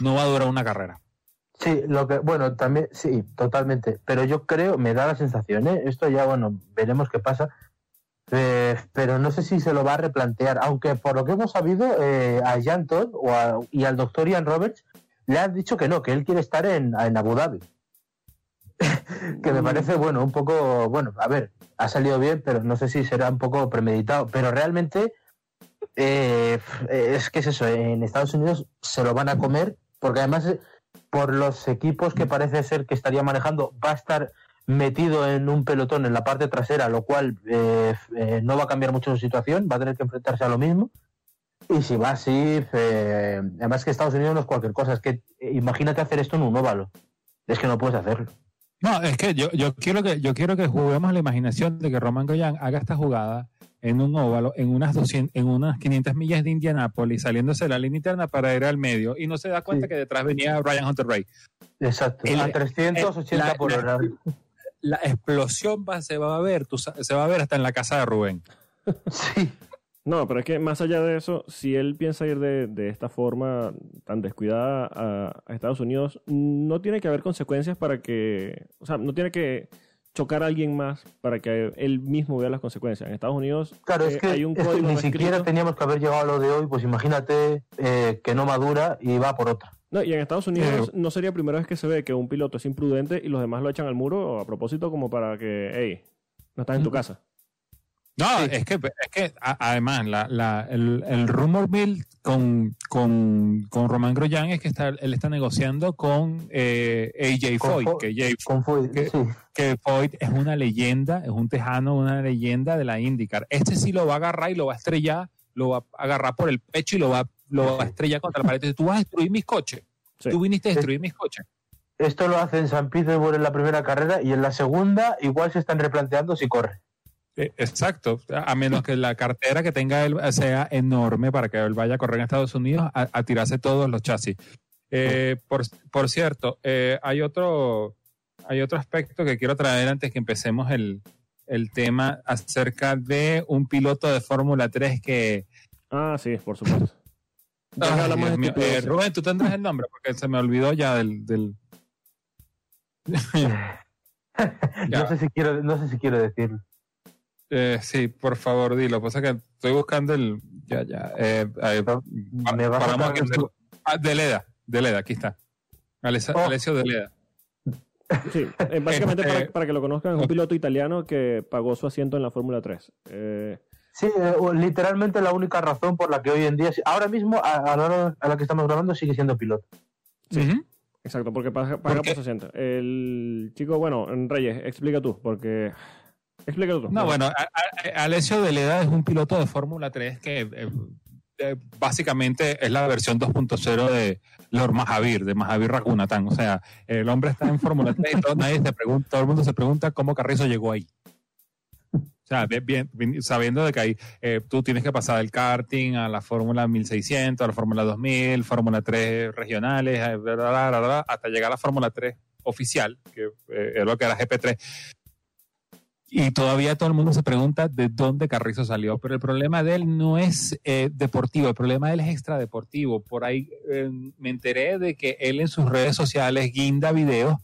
no va a durar una carrera. Sí, lo que, bueno, también, sí, totalmente. Pero yo creo, me da la sensación, ¿eh? esto ya, bueno, veremos qué pasa. Eh, pero no sé si se lo va a replantear, aunque por lo que hemos sabido, eh, a Jan Todd y al doctor Ian Roberts le han dicho que no, que él quiere estar en, en Abu Dhabi. [laughs] que me parece, bueno, un poco, bueno, a ver, ha salido bien, pero no sé si será un poco premeditado. Pero realmente, eh, es que es eso, en Estados Unidos se lo van a comer, porque además, eh, por los equipos que parece ser que estaría manejando, va a estar metido en un pelotón en la parte trasera, lo cual eh, no va a cambiar mucho su situación, va a tener que enfrentarse a lo mismo. Y si va así, además que Estados Unidos no es cualquier cosa, es que imagínate hacer esto en un óvalo, es que no puedes hacerlo. No, es que yo, yo quiero que yo quiero que juguemos la imaginación de que Roman Goyan haga esta jugada en un óvalo, en unas 200, en unas 500 millas de Indianápolis, saliéndose de la línea interna para ir al medio y no se da cuenta que detrás venía Brian Hunter Ray. Exacto, a 380 por hora. La, explosión va, se va a ver, se va a ver hasta en la casa de Rubén. [laughs] Sí. No, pero es que más allá de eso, si él piensa ir de, de esta forma tan descuidada a, Estados Unidos, no tiene que haber consecuencias para que, o sea, no tiene que chocar a alguien más para que él mismo vea las consecuencias. En Estados Unidos claro, es eh, que, hay un código ni siquiera teníamos que haber llegado a lo de hoy, pues imagínate eh, que no madura y va por otra. No, y en Estados Unidos no sería la primera vez que se ve que un piloto es imprudente y los demás lo echan al muro a propósito como para que, hey, no estás en tu casa. No, es que, es que además la, la, el, el, rumor mill con, con, con Román Grosjean es que está, él está negociando con eh, AJ Foyt, que, que, Foyt es una leyenda, es un tejano, una leyenda de la IndyCar. Este sí lo va a agarrar y lo va a estrellar, lo va a agarrar por el pecho y lo va, lo va a estrellar contra la pared. Tú vas a destruir mis coches. Tú viniste a destruir mis coches. Esto lo hace en San Petersburg en la primera carrera y en la segunda igual se están replanteando si corre. Eh, exacto, a menos que la cartera que tenga él sea enorme para que él vaya a correr en Estados Unidos a, tirarse todos los chasis. Eh, por, cierto, eh, hay, otro, hay otro aspecto que quiero traer antes que empecemos el, tema acerca de un piloto de Fórmula 3 que... Ah, sí, por supuesto. Rubén, tú tendrás el nombre porque se me olvidó ya del... del... [laughs] no, sé si quiero, no sé si quiero decirlo. Eh, sí, por favor, dilo. Pasa que estoy buscando el. Ya, ya. Eh, me va a aquí ah, de Leda, de Leda, aquí está. Oh. Alessio de Leda. Sí, eh, básicamente este para, que lo conozcan, es un [laughs] piloto italiano que pagó su asiento en la Fórmula 3. Eh, sí, literalmente la única razón por la que hoy en día, ahora mismo, a, la hora a la que estamos grabando, sigue siendo piloto. Sí, exacto, porque paga, por su asiento. El chico, bueno, Reyes, explica tú, porque no, bueno, Alessio de Leda es un piloto de Fórmula 3 que eh, eh, básicamente es la versión 2.0 de Lord Mahavir, de Mahavir Raghunathan. O sea, el hombre está en Fórmula 3 y todo, nadie se pregunta, todo el mundo se pregunta cómo Carrizo llegó ahí. O sea, bien, sabiendo de que ahí eh, tú tienes que pasar del karting a la Fórmula 1600, a la Fórmula 2000, Fórmula 3 regionales, hasta llegar a la Fórmula 3 oficial, que es lo que era GP3. Y todavía todo el mundo se pregunta de dónde Carrizo salió, pero el problema de él no es eh, deportivo, el problema de él es extradeportivo. Por ahí eh, me enteré de que él en sus redes sociales guinda videos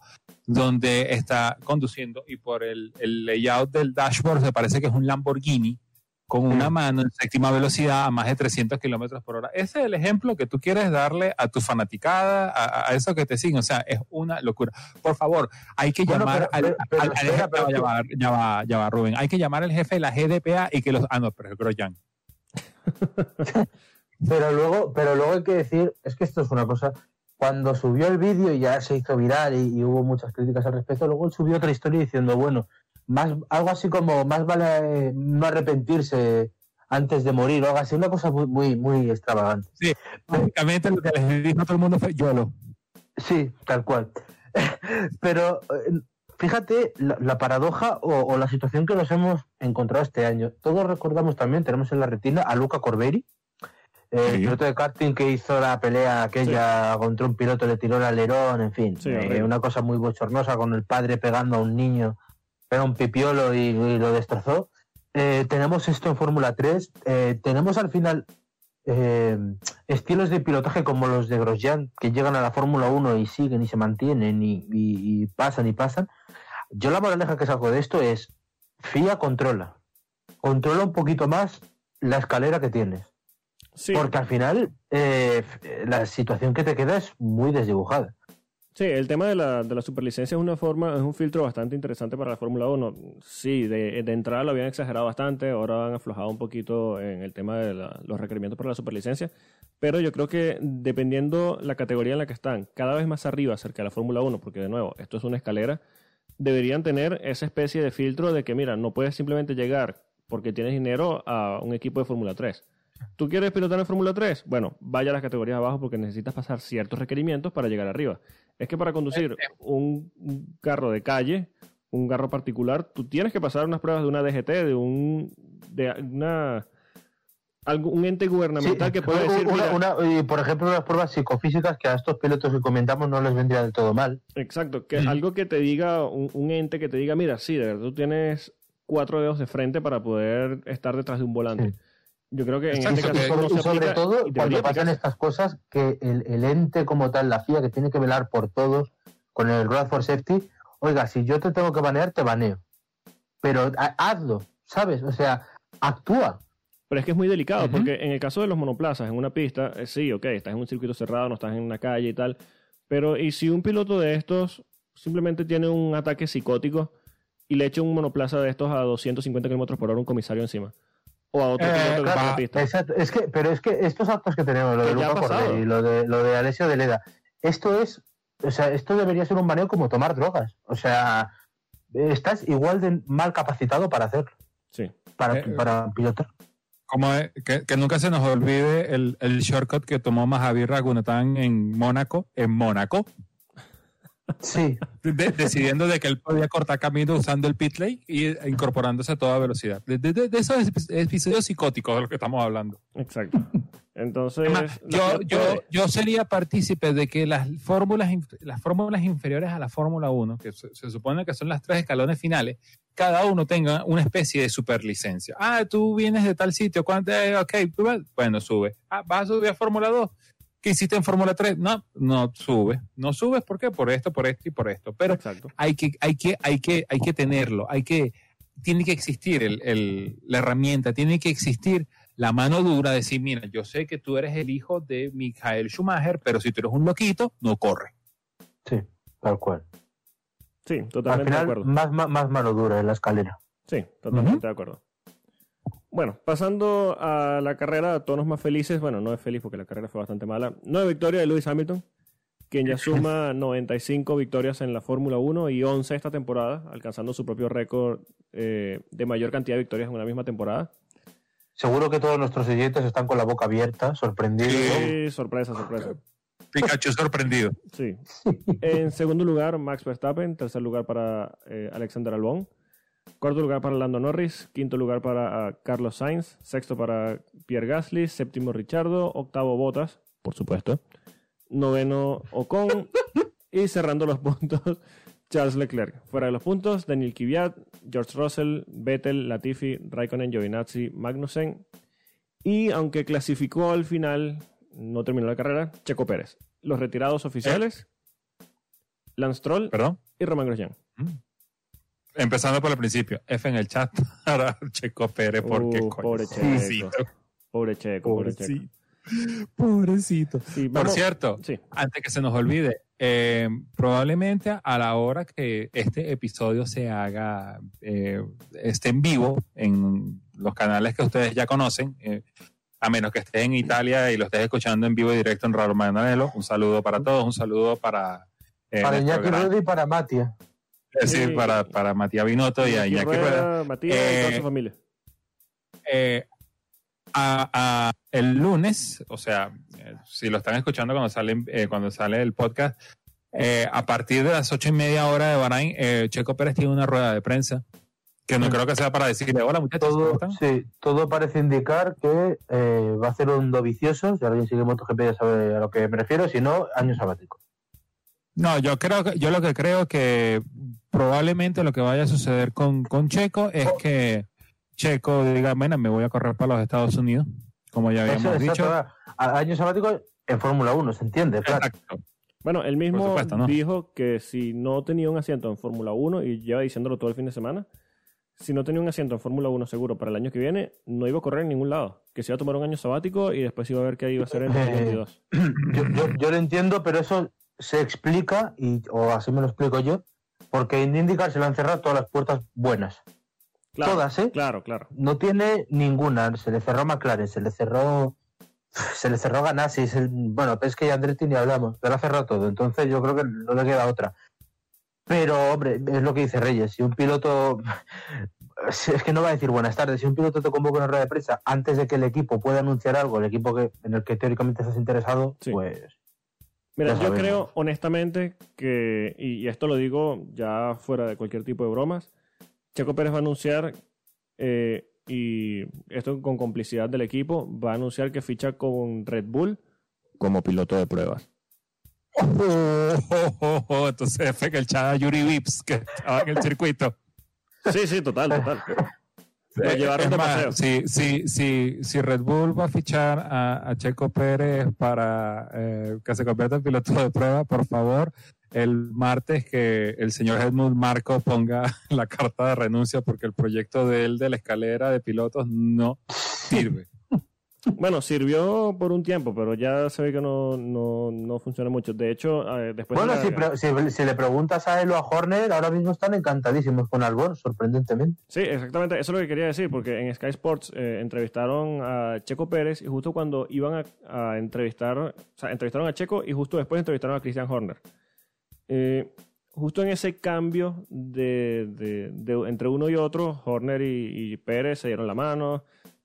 donde está conduciendo y por el, el layout del dashboard se parece que es un Lamborghini con una mano en séptima velocidad a más de 300 kilómetros por hora. Ese es el ejemplo que tú quieres darle a tu fanaticada, a, eso que te siguen. O sea, es una locura. Por favor, hay que llamar al. Ya va, Rubén. Hay que llamar al jefe de la GDPA y que los. Ah, no, pero es Grosjean. [laughs] pero luego, pero luego hay que decir, es que esto es una cosa. Cuando subió el vídeo y ya se hizo viral y hubo muchas críticas al respecto, luego él subió otra historia diciendo, bueno, más algo así como más vale no arrepentirse antes de morir o algo así, una cosa muy, muy, muy extravagante. Sí, básicamente lo que les dijo todo el mundo fue YOLO. Sí, tal cual. [laughs] Pero, eh, fíjate la, paradoja o, la situación que nos hemos encontrado este año. Todos recordamos también, tenemos en la retina a Luca Corberi, el piloto de karting que hizo la pelea aquella contra un piloto, le tiró el alerón, en fin, eh, una cosa muy bochornosa con el padre pegando a un niño, era un pipiolo y, lo destrozó. Eh, tenemos esto en Fórmula 3, eh, tenemos al final estilos de pilotaje como los de Grosjean, que llegan a la Fórmula 1 y siguen y se mantienen y, y pasan y pasan. Yo la moraleja que saco de esto es, FIA controla, controla un poquito más la escalera que tienes porque al final eh, la situación que te queda es muy desdibujada. Sí, el tema de la, de la superlicencia es una forma, es un filtro bastante interesante para la Fórmula 1. Sí, de, de, entrada lo habían exagerado bastante, ahora han aflojado un poquito en el tema de los requerimientos para la superlicencia, pero yo creo que dependiendo la categoría en la que están, cada vez más arriba cerca de la Fórmula 1, porque de nuevo, esto es una escalera, deberían tener esa especie de filtro de que, mira, no puedes simplemente llegar porque tienes dinero a un equipo de Fórmula 3 ¿Tú quieres pilotar en Fórmula 3? Bueno, vaya a las categorías abajo porque necesitas pasar ciertos requerimientos para llegar arriba. Es que para conducir un, carro de calle, un carro particular, tú tienes que pasar unas pruebas de una DGT, de un de una un ente gubernamental que puede decir y por ejemplo unas pruebas psicofísicas que a estos pilotos que comentamos no les vendría del todo mal exacto que algo que te diga un, ente que te diga mira sí de verdad tú tienes cuatro dedos de frente para poder estar detrás de un volante yo creo que en este caso y sobre todo cuando pasan estas cosas, que el, ente como tal, la FIA, que tiene que velar por todos, con el Road for Safety, oiga, si yo te tengo que banear, te baneo. Pero hazlo, ¿sabes? O sea, actúa. Pero es que es muy delicado, porque en el caso de los monoplazas, en una pista, eh, sí, ok, estás en un circuito cerrado, no estás en una calle y tal, pero ¿y si un piloto de estos simplemente tiene un ataque psicótico y le echa un monoplaza de estos a 250 kilómetros por hora a un comisario encima? O a otro eh, la pista. Es que, pero es que estos actos que tenemos, lo de Luca y lo de, lo de Alessio de Leda, esto es, o sea, esto debería ser un baneo como tomar drogas. O sea, estás igual de mal capacitado para hacerlo. Sí. Para, eh, para pilotar. Como que, que, nunca se nos olvide el, el shortcut que tomó Mahavir Ragunathan en Mónaco, en Mónaco, Sí. decidiendo de que él podía cortar camino usando el pit lane y incorporándose a toda velocidad. De, de, de esos episodios psicóticos de los que estamos hablando. Exacto. Entonces, yo, yo, yo sería partícipe de que las fórmulas, las fórmulas inferiores a la Fórmula 1, que se, supone que son las tres escalones finales, cada uno tenga una especie de superlicencia. Ah, tú vienes de tal sitio, ¿cuánto? Ok, bueno, sube. Ah, vas a subir a Fórmula 2 ¿Qué hiciste en Fórmula 3? No, no subes. No subes, ¿por qué? Por esto, por esto y por esto. Pero hay que, hay que, hay que, hay que tenerlo, hay que, tiene que existir el, la herramienta, tiene que existir la mano dura de decir, mira, yo sé que tú eres el hijo de Michael Schumacher, pero si tú eres un loquito, no corre. Sí, tal cual. Sí, totalmente de acuerdo. Más, más, más, mano dura en la escalera. Sí, totalmente de acuerdo. Bueno, pasando a la carrera, tonos más felices. Bueno, no es feliz porque la carrera fue bastante mala. Nueve victorias de Lewis Hamilton, quien ya suma [laughs] 95 victorias en la Fórmula 1 y 11 esta temporada, alcanzando su propio récord eh, de mayor cantidad de victorias en una misma temporada. Seguro que todos nuestros oyentes están con la boca abierta, sorprendidos. Sí, sorpresa, sorpresa. Pikachu sorprendido. Sí. En segundo lugar, Max Verstappen. Tercer lugar para eh, Alexander Albon. Cuarto lugar para Lando Norris, quinto lugar para ah, Carlos Sainz, sexto para Pierre Gasly, séptimo Richardo, octavo Bottas, por supuesto, noveno Ocon [laughs] y cerrando los puntos Charles Leclerc. Fuera de los puntos, Daniel Kvyat, George Russell, Vettel, Latifi, Raikkonen, Giovinazzi, Magnussen y aunque clasificó al final, no terminó la carrera, Checo Pérez. Los retirados oficiales, Lance Troll y Roman Grosjean. Mm. Empezando por el principio, F en el chat [laughs] para Checo Pérez, porque uh, pobre Checo. Pobre Checo, pobre Checo. Pobrecito. por cierto, antes que se nos olvide, eh, probablemente a la hora que este episodio se haga, eh, esté en vivo en los canales que ustedes ya conocen, eh, a menos que esté en Italia y lo estés escuchando en vivo y directo en Raro Manelo. Un saludo para todos, un saludo para. para Iñaki y para Matia. Es decir, para, para Matías Binotto y a Iñaki Rueda. Matías y toda su eh, familia. Eh, a, el lunes, o sea, eh, si lo están escuchando cuando sale, cuando sale el podcast, Eh, a partir de las ocho y media hora de Bahrain, eh, Checo Pérez tiene una rueda de prensa que no creo que sea para decirle hola muchachos. ¿cómo Todo, están?". sí, todo parece indicar que eh, va a ser un dovicioso. Si alguien sigue MotoGP ya sabe a lo que me refiero. Si no, año sabático. No, yo creo que, yo lo que creo que probablemente lo que vaya a suceder con, con Checo es que Checo diga, bueno, me voy a correr para los Estados Unidos, como ya habíamos Eso, dicho. exacto, año sabático en Fórmula 1, ¿se entiende? Claro. Exacto. Bueno, él mismo supuesto, ¿no? dijo que si no tenía un asiento en Fórmula 1, y lleva diciéndolo todo el fin de semana, si no tenía un asiento en Fórmula 1 seguro para el año que viene, no iba a correr en ningún lado. Que se iba a tomar un año sabático y después iba a ver qué iba a hacer en Eh, 2022. Yo, yo- yo lo entiendo, pero eso se explica, y, o así me lo explico yo, porque en IndyCar se le han cerrado todas las puertas buenas. Claro, todas, ¿eh? Claro, claro. No tiene ninguna. Se le cerró McLaren, se le cerró. [sighs] Se le cerró Ganassi. se- bueno, es que ya Andretti ni hablamos. Se le ha cerrado todo. Entonces yo creo que no le queda otra. Pero, hombre, es lo que dice Reyes. Si un piloto. [laughs] Es que no va a decir buenas tardes. Si un piloto te convoca en una rueda de prensa antes de que el equipo pueda anunciar algo, el equipo que, en el que teóricamente estás interesado, Sí. pues. Mira, yo creo honestamente que, y, y esto lo digo ya fuera de cualquier tipo de bromas, Checo Pérez va a anunciar, eh, y esto con complicidad del equipo, va a anunciar que ficha con Red Bull como piloto de pruebas. Oh, oh, oh, oh, Entonces fue que el chava Yuri Vips que estaba en el circuito. Sí, sí, total, total. Lo llevaron de más, paseo. Si, si, si, si Red Bull va a fichar a, a Checo Pérez para eh, que se convierta en piloto de prueba, por favor, el martes que el señor Helmut Marco ponga la carta de renuncia porque el proyecto de él de la escalera de pilotos no sirve. Bueno, sirvió por un tiempo, pero ya se ve que no, no, no funciona mucho. De hecho, después de bueno, la- si, si- si le preguntas a él o a Horner, ahora mismo están encantadísimos con Albon, sorprendentemente. Sí, exactamente. Eso es lo que quería decir, porque en Sky Sports eh, entrevistaron a Checo Pérez y justo cuando iban a, a entrevistar, o sea, entrevistaron a Checo y justo después entrevistaron a Christian Horner. Eh, justo en ese cambio de, de- de- entre uno y otro, Horner y, y Pérez se dieron la mano.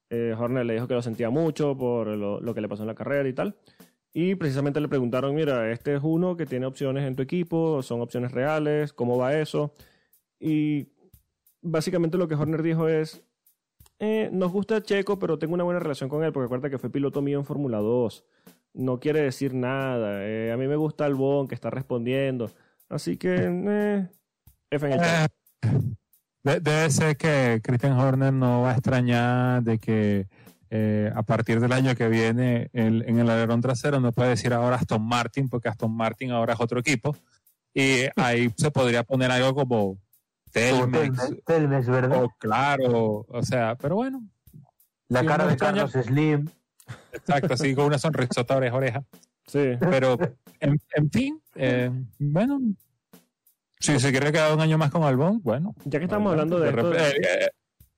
Eh, Horner le dijo que lo sentía mucho por lo, que le pasó en la carrera y tal. Y precisamente le preguntaron, mira, este es uno que tiene opciones en tu equipo, son opciones reales, ¿cómo va eso? Y básicamente lo que Horner dijo es, eh, nos gusta Checo, pero tengo una buena relación con él, porque acuérdate que fue piloto mío en Fórmula 2. No quiere decir nada. eh, a mí me gusta Albon, que está respondiendo. Así que, eh, F en el chat. De- debe ser que Christian Horner no va a extrañar de que eh, a partir del año que viene el- en el alerón trasero no puede decir ahora Aston Martin porque Aston Martin ahora es otro equipo y ahí se podría poner algo como Telmex Telmex, Telmex, ¿verdad? o claro, o sea, pero bueno, La cara de extraña- Carlos Slim. exacto, así con una sonrisota oreja oreja. Sí. Pero, en, en fin, eh, bueno, si se quiere quedar un año más con Albón, bueno. Ya que estamos adelante. hablando de esto, repente, eh,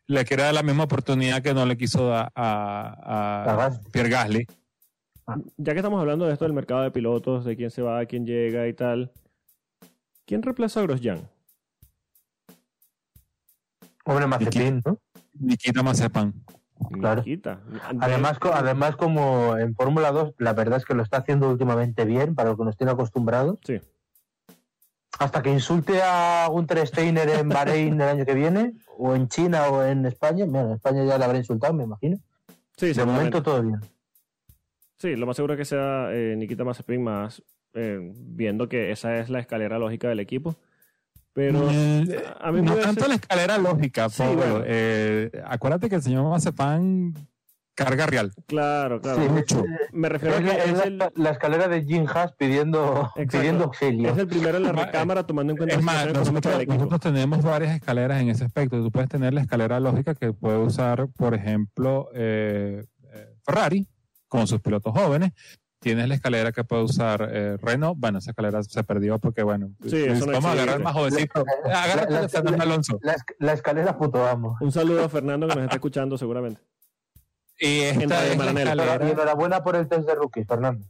le quiere dar la misma oportunidad que no le quiso dar a, a. Pierre Gasly. ya que estamos hablando de esto del mercado de pilotos, de quién se va, quién llega y tal, ¿quién reemplaza a Grosjean? Hombre, Mazepin, ¿no? Nikita Mazepan. Claro. Nikita. Además, co- además, como en Fórmula 2, la verdad es que lo está haciendo últimamente bien, para lo que nos tiene acostumbrados. Sí. Hasta que insulte a Gunter Steiner en Bahrein el año que viene, o en China o en España. Mira, en España ya le habrá insultado, me imagino. Sí, De momento todo bien. Sí, lo más seguro es que sea eh, Nikita Mazepin más eh, viendo que esa es la escalera lógica del equipo. Pero Mm, a mí me no tanto la escalera lógica, Sí, bueno. Eh, acuérdate que el señor Mazepan carga real. Claro, claro. Sí, mucho. Me refiero a Es, que la, es es la- el, la escalera de Jim Haas pidiendo, Exacto. pidiendo auxilio. es el primero en la Ma- recámara tomando en cuenta Es la más, nosotros, tenemos varias escaleras en ese aspecto. Tú puedes tener la escalera lógica que puede usar, por ejemplo, eh, eh, Ferrari con sus pilotos jóvenes. Tienes la escalera que puede usar eh, Renault. Bueno, esa escalera se perdió porque, bueno, Sí, eso no vamos a agarrar más jovencito. Agárrate La- Fernando Alonso. La escalera puto amo. Un saludo a Fernando que nos está escuchando seguramente. Y esta de es la. Y escalera. enhorabuena por el test de rookie, Fernando.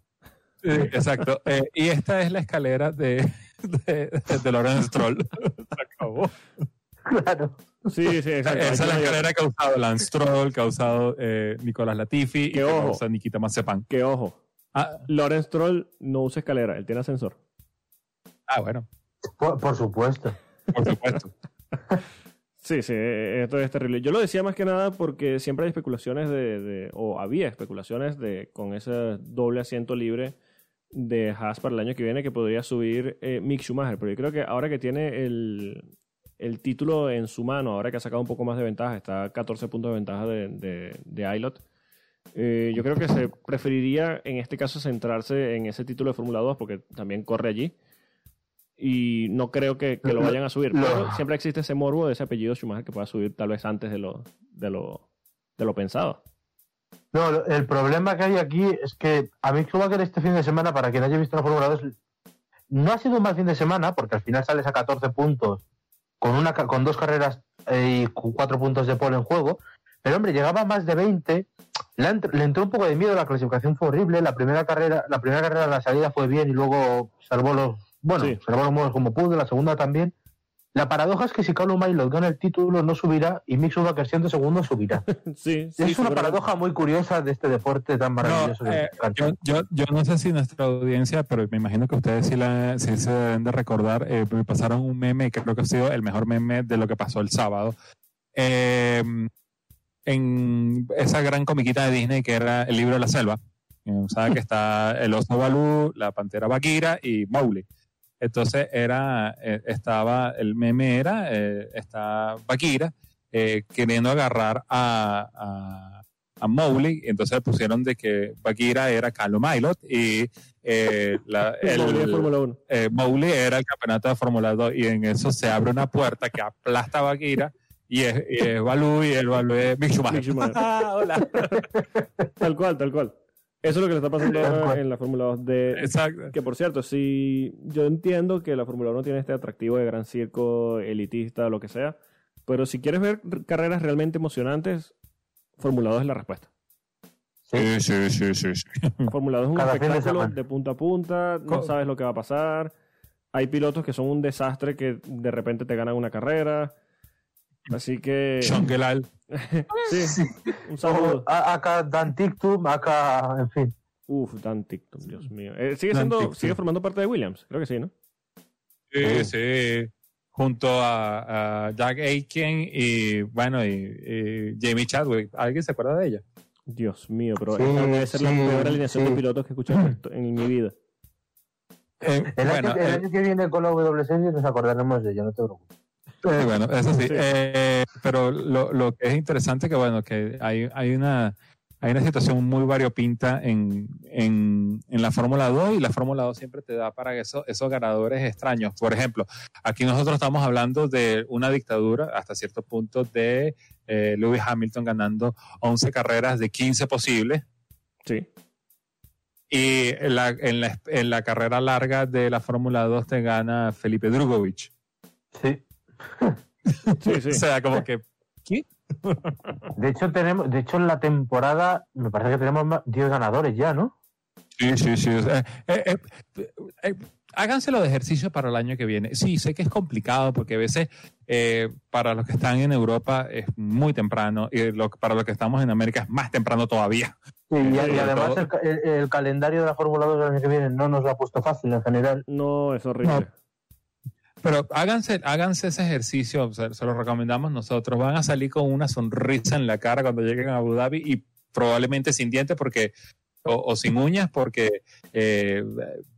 eh, exacto. Eh, y esta es la escalera de, de, de Lorenz Stroll. Se acabó. Claro. Sí, sí, exacto. Esa es la escalera que ha usado Lance Stroll, que ha usado eh, Nicolás Latifi y Que que la ojo. usa Nikita Mazepan. Que ojo, Ah, Lawrence Stroll no usa escalera, él tiene ascensor. Ah, bueno. Por, por supuesto. Por supuesto. [laughs] Sí, sí, eh, esto es terrible. Yo lo decía más que nada porque siempre hay especulaciones de, de- o había especulaciones de con ese doble asiento libre de Haas para el año que viene que podría subir eh, Mick Schumacher. Pero yo creo que ahora que tiene el, el título en su mano, ahora que ha sacado un poco más de ventaja, está a 14 puntos de ventaja de, de, Ilott, eh, yo creo que se preferiría en este caso centrarse en ese título de Fórmula 2 porque también corre allí. Y no creo que, que lo vayan a subir. Lo- Pero siempre existe ese morbo de ese apellido Schumacher que pueda subir tal vez antes de lo, de lo, de lo pensado. No, el problema que hay aquí es que a mí Schumacher este fin de semana, para quien haya visto la Fórmula 2, no ha sido un mal fin de semana, porque al final sales a 14 puntos con, una, con dos carreras eh, y cu- cuatro puntos de pole en juego. Pero hombre, llegaba a más de 20. Le, le entró un poco de miedo, la clasificación fue horrible. La primera carrera, la primera carrera, la salida fue bien y luego salvó los, bueno, Sí. salvó los modos como pudo, la segunda también. La paradoja es que si Carlos Mailot gana el título no subirá y Mick Schumacher siendo segundo subirá. sí, [laughs] sí. Es una paradoja muy curiosa de este deporte tan maravilloso. No, eh, yo, yo, yo no sé si nuestra audiencia, pero me imagino que ustedes sí, la, sí se deben de recordar. eh, me pasaron un meme que creo que ha sido el mejor meme de lo que pasó el sábado. Eh, en esa gran comiquita de Disney que era el libro de la selva. Eh, Saben que está el oso Balú, la pantera Bagheera y Mowgli. Entonces era, eh, estaba, el meme era, eh, está Bagheera eh, queriendo agarrar a, a, a Mowgli, y entonces le pusieron de que Bagheera era Carlo Milot y eh, la, [laughs] el, 1. eh, Mowgli era el campeonato de Fórmula 2 y en eso se abre una puerta que aplasta a Bagheera y es, y es Balú y el Balú es Mick Schumacher. Mick Schumacher. [laughs] Ah, hola. [laughs] Tal cual, tal cual. Eso es lo que le está pasando [laughs] ahora en la Fórmula 2 de, Exacto. Que por cierto, si yo entiendo que la Fórmula 1 tiene este atractivo de gran circo, elitista, lo que sea, pero si quieres ver carreras realmente emocionantes, Fórmula 2 es la respuesta. Sí, sí, sí, sí. sí. [laughs] Fórmula 2 es un Cada fin de espectáculo de punta a punta, no sabes lo que va a pasar. Hay pilotos que son un desastre que de repente te ganan una carrera. Así que. Sean Gelal. [laughs] Sí, un saludo. A- acá Dan Tictum, acá, en fin. Uf, Dan Tictum, Dios mío. Eh, sigue, Dan siendo, Tictum. sigue formando parte de Williams, creo que sí, ¿no? Sí, sí. Junto a, a Jack Aiken y, bueno, y, y Jamie Chadwick. ¿Alguien se acuerda de ella? Dios mío, pero Sí, esta debe ser la sí, peor alineación sí. de pilotos que he escuchado en- mi vida. Eh, El, bueno, año, el eh, año que viene con la W Series nos acordaremos de ella, no te preocupes. Eh, bueno, eso sí. Sí. Eh, pero lo, lo que es interesante que bueno, que hay, hay una hay una situación muy variopinta en, en, en la Fórmula 2 y la Fórmula 2 siempre te da para eso, esos ganadores extraños. Por ejemplo, aquí nosotros estamos hablando de una dictadura hasta cierto punto de eh, Lewis Hamilton ganando 11 carreras de 15 posibles Sí. y en la, en la, en la carrera larga de la Fórmula 2 te gana Felipe Drugovich. Sí. Sí, sí. [laughs] O sea, como que... ¿qué? De hecho, tenemos, de hecho, en la temporada, me parece que tenemos más- 10 ganadores ya, ¿no? Sí, sí, sí. sea, eh, eh, eh, háganselo de ejercicio para el año que viene. Sí, sé que es complicado porque a veces eh, para los que están en Europa es muy temprano y lo- para los que estamos en América es más temprano todavía. Sí, y, y Sí, además el, el- el calendario de la Fórmula 2 del año que viene no nos lo ha puesto fácil en general. No, es horrible. Pero háganse, háganse ese ejercicio, o sea, se lo recomendamos nosotros. Van a salir con una sonrisa en la cara cuando lleguen a Abu Dhabi y probablemente sin dientes porque o, o sin uñas porque eh,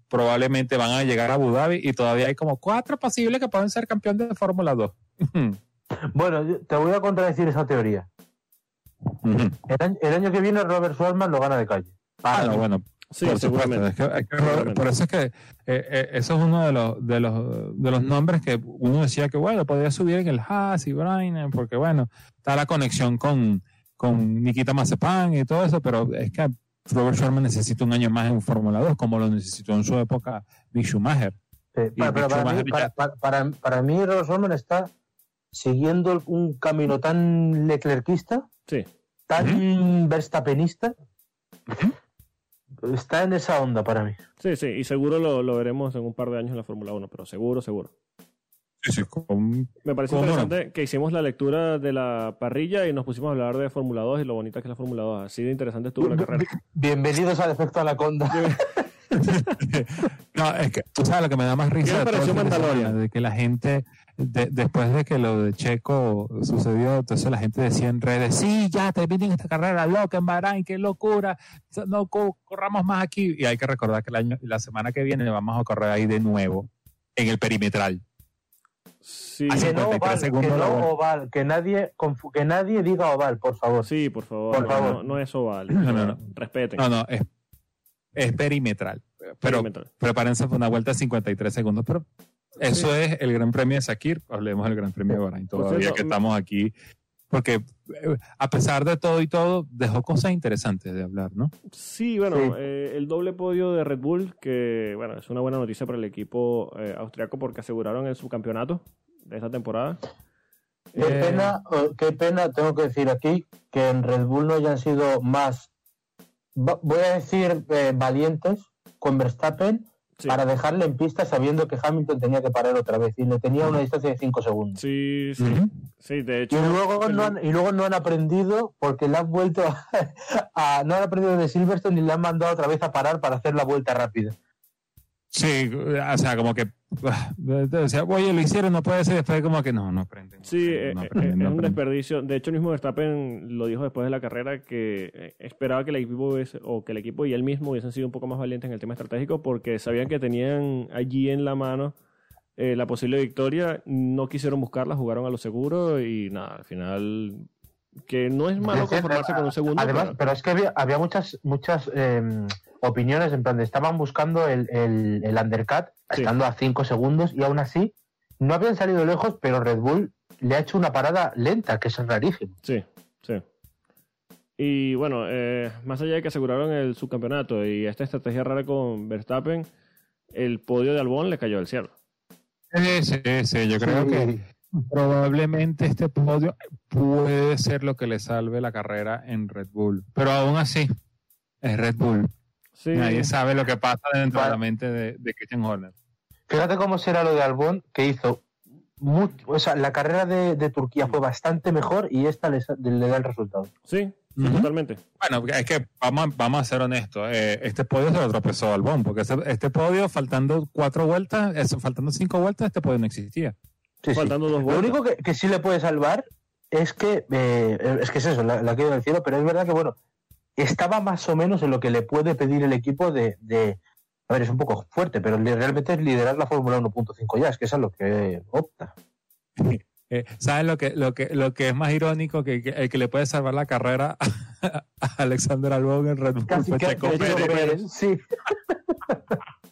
probablemente van a llegar a Abu Dhabi y todavía hay como cuatro posibles que pueden ser campeón de Fórmula 2. [laughs] Bueno, te voy a contradecir esa teoría. El año, el año que viene Robert Schwarzman lo gana de calle. Ah, no, bueno, Sí, por supuesto. seguramente. Es que- es que- Seguramente. por eso es que eh, eh, eso es uno de los, de los de los nombres que uno decía que bueno podría subir en el Haas y Brainer porque bueno está la conexión con con Nikita Mazepan y todo eso, pero es que Robert Sherman necesita un año más en Fórmula 2 como lo necesitó en su época Mick Schumacher. Sí, para, pero para, Schumacher mí, ya- para, para, para- para mí Robert Schwarzman está siguiendo un camino tan leclerquista, Sí. tan verstappenista. Está en esa onda para mí. Sí, sí, y seguro lo, lo veremos en un par de años en la Fórmula 1, pero seguro, seguro. Sí, sí, con- Me parece interesante que hicimos la lectura de la parrilla y nos pusimos a hablar de Fórmula 2 y lo bonita que es la Fórmula 2. Así de interesante estuvo la carrera. Bienvenidos al efecto Anaconda. [laughs] no, es que tú sabes lo que me da más ¿Qué risa le de, Mandalorian? de que la gente, de- después de que lo de Checo sucedió, entonces la gente decía en redes, sí, ya terminen esta carrera loca en Bahrein, qué locura, no co- corramos más aquí. Y hay que recordar que el año, la semana que viene vamos a correr ahí de nuevo, en el perimetral. Sí, Que no 53 oval, que no oval, que nadie, que nadie diga oval, por favor. sí, por favor. Por favor. No, no es oval. No, no, no. Respeten. No, no, es, es perimetral. Pero prepárense para una vuelta de 53 segundos. Pero eso es el Gran Premio de Sakir. Hablemos del Gran Premio de Bahrein todavía cierto, que estamos aquí. Porque eh, a pesar de todo y todo, dejó cosas interesantes de hablar, ¿no? Sí, bueno, Sí. eh, el doble podio de Red Bull, que bueno, es una buena noticia para el equipo eh, austriaco porque aseguraron el subcampeonato de esta temporada. Qué Eh, pena, oh, qué pena, tengo que decir aquí, que en Red Bull no hayan sido más, voy a decir, eh, valientes con Verstappen sí. para dejarle en pista sabiendo que Hamilton tenía que parar otra vez y le tenía una distancia de 5 segundos. Sí, sí, sí, de Y hecho. luego, el- no han, y luego no han aprendido porque le han vuelto a, [laughs] a- no han aprendido de Silverstone y le han mandado otra vez a parar para hacer la vuelta rápida. Sí, o sea, como que. [laughs] O sea, oye, lo hicieron, no puede ser. Después, como que no, no aprenden. no Sí, aprenden, eh, no eh, aprenden, es no un desperdicio. De hecho, el mismo Verstappen lo dijo después de la carrera que eh, esperaba que el equipo hubiese- o que el equipo y él mismo hubiesen sido un poco más valientes en el tema estratégico porque sabían que tenían allí en la mano eh, la posible victoria. No quisieron buscarla, jugaron a lo seguro y nada, al final que no es malo conformarse con un segundo. Además, pero- pero es que había, había muchas, muchas eh, opiniones en plan de estaban buscando el, el, el undercut, Sí. estando a 5 segundos, y aún así no habían salido lejos, pero Red Bull le ha hecho una parada lenta, que eso es rarísimo. Sí, sí. Y bueno, eh, más allá de que aseguraron el subcampeonato y esta estrategia rara con Verstappen, el podio de Albón le cayó del cielo. Sí, sí, sí, yo creo Sí. que probablemente este podio puede ser lo que le salve la carrera en Red Bull. Pero aún así, es Red Bull. Sí, Nadie sabe lo que pasa dentro de la mente de, de Christian Horner. Fíjate cómo será lo de Albón, que hizo. mu- o sea, la carrera de, de Turquía fue bastante mejor y esta le, da el resultado. sí, totalmente. Bueno, es que vamos, a- vamos a ser honestos. eh, este podio se lo tropezó Albón, porque este podio, faltando cuatro vueltas, eso, faltando cinco vueltas, este podio no existía. Sí, sí. Faltando dos Lo vueltas. único que, que sí le puede salvar es que, eh, es que es eso, la, la caída del cielo, pero es verdad que, bueno, estaba más o menos en lo que le puede pedir el equipo de, de- a ver, es un poco fuerte, pero realmente es liderar la Fórmula 1.5 ya, es que eso es lo que opta. Eh, ¿Sabes lo que, lo, que, lo que es más irónico? Que, que el que le puede salvar la carrera [laughs] a Alexander Albón en Red Bull Casi Pérez. Pérez, sí.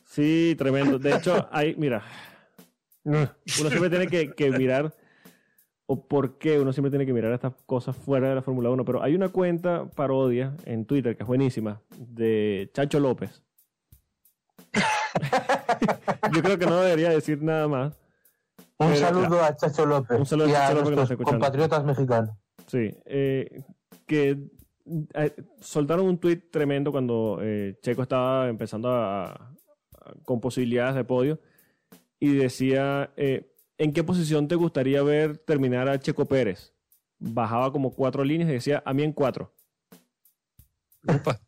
Sí, tremendo. De hecho, hay, mira, uno siempre tiene que, que mirar, o por qué uno siempre tiene que mirar estas cosas fuera de la Fórmula 1, pero hay una cuenta parodia en Twitter que es buenísima, de Chacho López. [laughs] Yo creo que no debería decir nada más. Un Pero, saludo a Chacho López Un saludo a Chacho a López que nos nuestros está escuchando. compatriotas mexicanos. Sí, eh, que eh, soltaron un tuit tremendo cuando eh, Checo estaba empezando a, a- con posibilidades de podio y decía, eh, ¿en qué posición te gustaría ver terminar a Checo Pérez? Bajaba como cuatro líneas y decía, a mí en cuatro. Upa.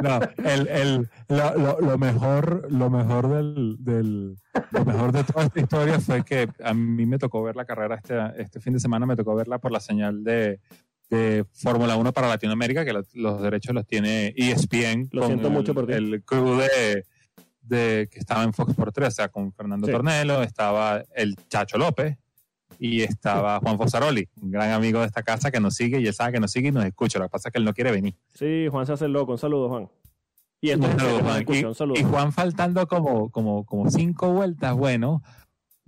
No, el, el, lo mejor, lo mejor del, del- lo mejor de toda esta historia fue que a mí me tocó ver la carrera este, este fin de semana, me tocó verla por la señal de, de Fórmula 1 para Latinoamérica, que los, los derechos los tiene ESPN. Lo con siento el, mucho por ti. El crew de, de que estaba en Fox por 3, o sea, con Fernando Sí. Tornelo, estaba el Chacho López y estaba Juan Fosaroli, un gran amigo de esta casa que nos sigue y él sabe que nos sigue y nos escucha. Lo que pasa es que él no quiere venir. Sí, Juan se hace el loco. Un saludo, Juan. Y saludo, Juan. escucha, Y- Juan faltando como, como, como cinco vueltas, bueno.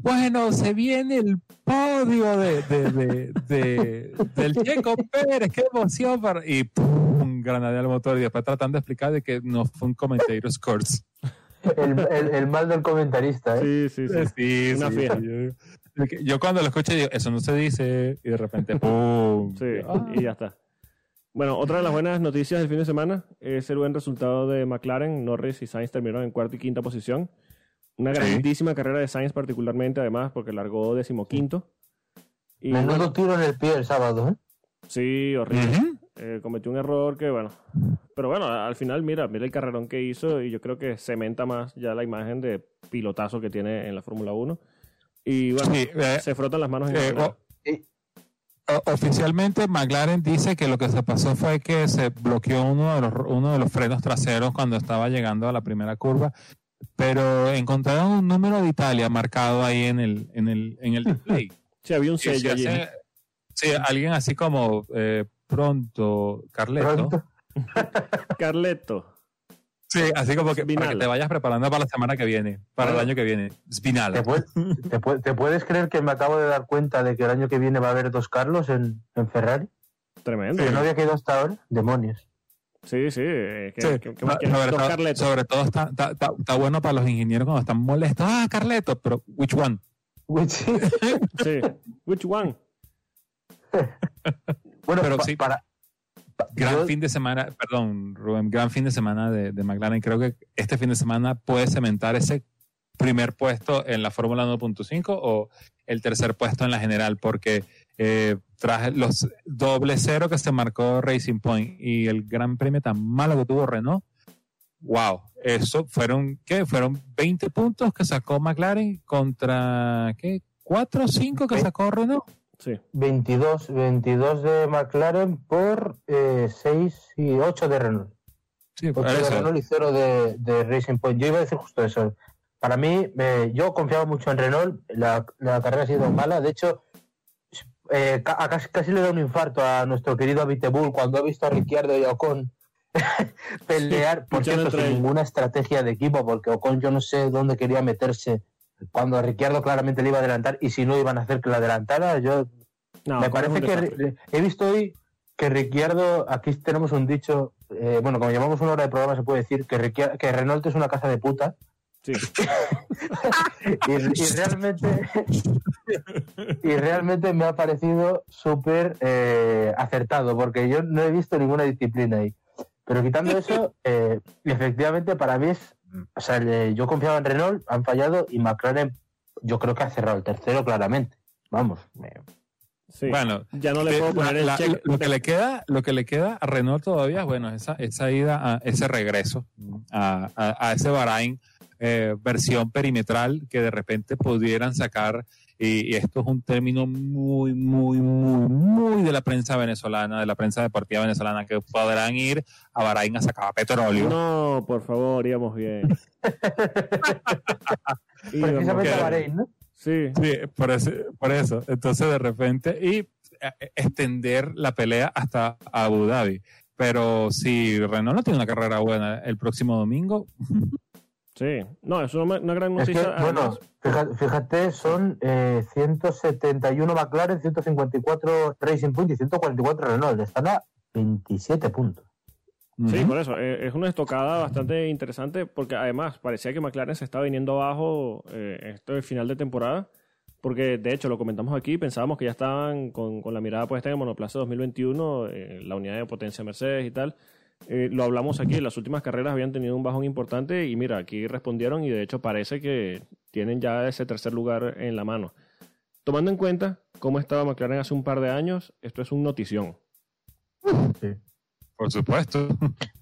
Bueno, se viene el podio de, de, de, de- del Checo Pérez, qué emoción. para- Y pum, granadea al motor y después tratando de explicar de que no fue un comentator's course. El, el- el mal del comentarista, ¿eh? Sí, sí, sí. Sí, Una sí, yo cuando lo escuché digo, eso no se dice, y de repente, ¡pum! Sí, Ah. y ya está. Bueno, otra de las buenas noticias del fin de semana es el buen resultado de McLaren. Norris y Sainz terminaron en cuarta y quinta posición. Una Sí. [laughs] grandísima carrera de Sainz particularmente, además, porque largó decimoquinto. Y Menudo bueno, tiro en el pie el sábado, ¿eh? sí, horrible. Ujú. Eh, cometió un error que, bueno, Pero bueno, al final, mira, mira el carrerón que hizo y yo creo que cementa más ya la imagen de pilotazo que tiene en la Fórmula 1. Y bueno, Sí, eh, se frotan las manos en eh, o- oficialmente McLaren dice que lo que se pasó fue que se bloqueó uno de los, uno de los frenos traseros cuando estaba llegando a la primera curva, pero encontraron un número de Italia marcado ahí en el, en el, en el display. [laughs] Sí, había un sello allí. hace- sí, alguien así como eh, pronto, Carleto. Pronto. [laughs] Carleto. Sí, así como que para que te vayas preparando para la semana que viene, para el año que viene. Spinal. ¿Te, [laughs] te puedes creer que me acabo de dar cuenta de que el año que viene va a haber dos Carlos en, en Ferrari? Tremendo. Que no había quedado hasta ahora. Demonios. Sí, sí. eh, que- Sí, que- que- no, que- sobre, todo, Carletos. sobre todo está, está- está- está bueno para los ingenieros cuando están molestos. Ah, Carleto, pero which one? Uy, [laughs] sí. Sí. Which one? [laughs] Bueno, Pero pa- sí. para. pa- Gran yo- fin de semana, perdón, Rubén, gran fin de semana de, de McLaren. Creo que este fin de semana puede cementar ese primer puesto en la Fórmula 1.5 o el tercer puesto en la general, porque eh, tras los doble cero que se marcó Racing Point y el gran premio tan malo que tuvo Renault, wow, eso fueron, ¿qué? Fueron 20 puntos que sacó McLaren contra, ¿qué? ¿4 o 5 que sacó Renault? Sí. 22, 22 de McLaren por eh, 6 y 8 de Renault. Sí, por 8 de eso. Renault y 0 de, de Racing Point. Yo iba a decir justo eso. Para mí, eh, yo confiaba mucho en Renault. La, la carrera ha sido mala. De hecho, eh, casi, casi le da un infarto a nuestro querido Abiteboul cuando ha visto a Ricciardo y a Ocon [laughs] pelear, por cierto, sin ninguna estrategia de equipo, porque Ocon yo no sé dónde quería meterse cuando a Ricciardo claramente le iba a adelantar y si no iban a hacer que la adelantara, yo No, me parece que he visto hoy que Ricciardo, aquí tenemos un dicho, eh, bueno, como llevamos una hora de programa se puede decir que, que Renault es una casa de puta Sí. y, y realmente y realmente me ha parecido súper eh, acertado porque yo no he visto ninguna disciplina ahí. Pero quitando eso, eh, efectivamente para mí es, o sea, le- yo confiaba en Renault, han fallado y McLaren yo creo que ha cerrado el tercero claramente. Vamos, me- Sí. Bueno, ya no le Eh, puedo poner la- el la- check. lo que le queda lo que le queda a Renault todavía bueno esa esa ida a ese regreso a, a- a ese Bahrain eh, versión perimetral que de repente pudieran sacar y, y esto es un término muy muy muy muy de la prensa venezolana de la prensa deportiva venezolana que podrán ir a Bahrain a sacar petróleo No, por favor, íbamos bien. [laughs] Precisamente a Bahrein, ¿no? Sí. Sí, por eso, por eso. Entonces, de repente, y eh, extender la pelea hasta Abu Dhabi. Pero si Renault no tiene una carrera buena el próximo domingo, Sí. No, es una, una gran Es que, noticia. bueno, fíjate, fíjate, son eh, 171 McLaren, 154 Racing Point y 144 Renault. Están a 27 puntos. Sí, ujú, por eso. eh, es una estocada bastante interesante porque además parecía que McLaren se estaba viniendo abajo eh, este final de temporada. Porque de hecho lo comentamos aquí, pensábamos que ya estaban con, con la mirada puesta en el monoplaza 2021, eh, la unidad de potencia Mercedes y tal. Eh, lo hablamos aquí, las últimas carreras habían tenido un bajón importante y mira, aquí respondieron y de hecho parece que tienen ya ese tercer lugar en la mano. Tomando en cuenta cómo estaba McLaren hace un par de años, esto es un notición. por supuesto.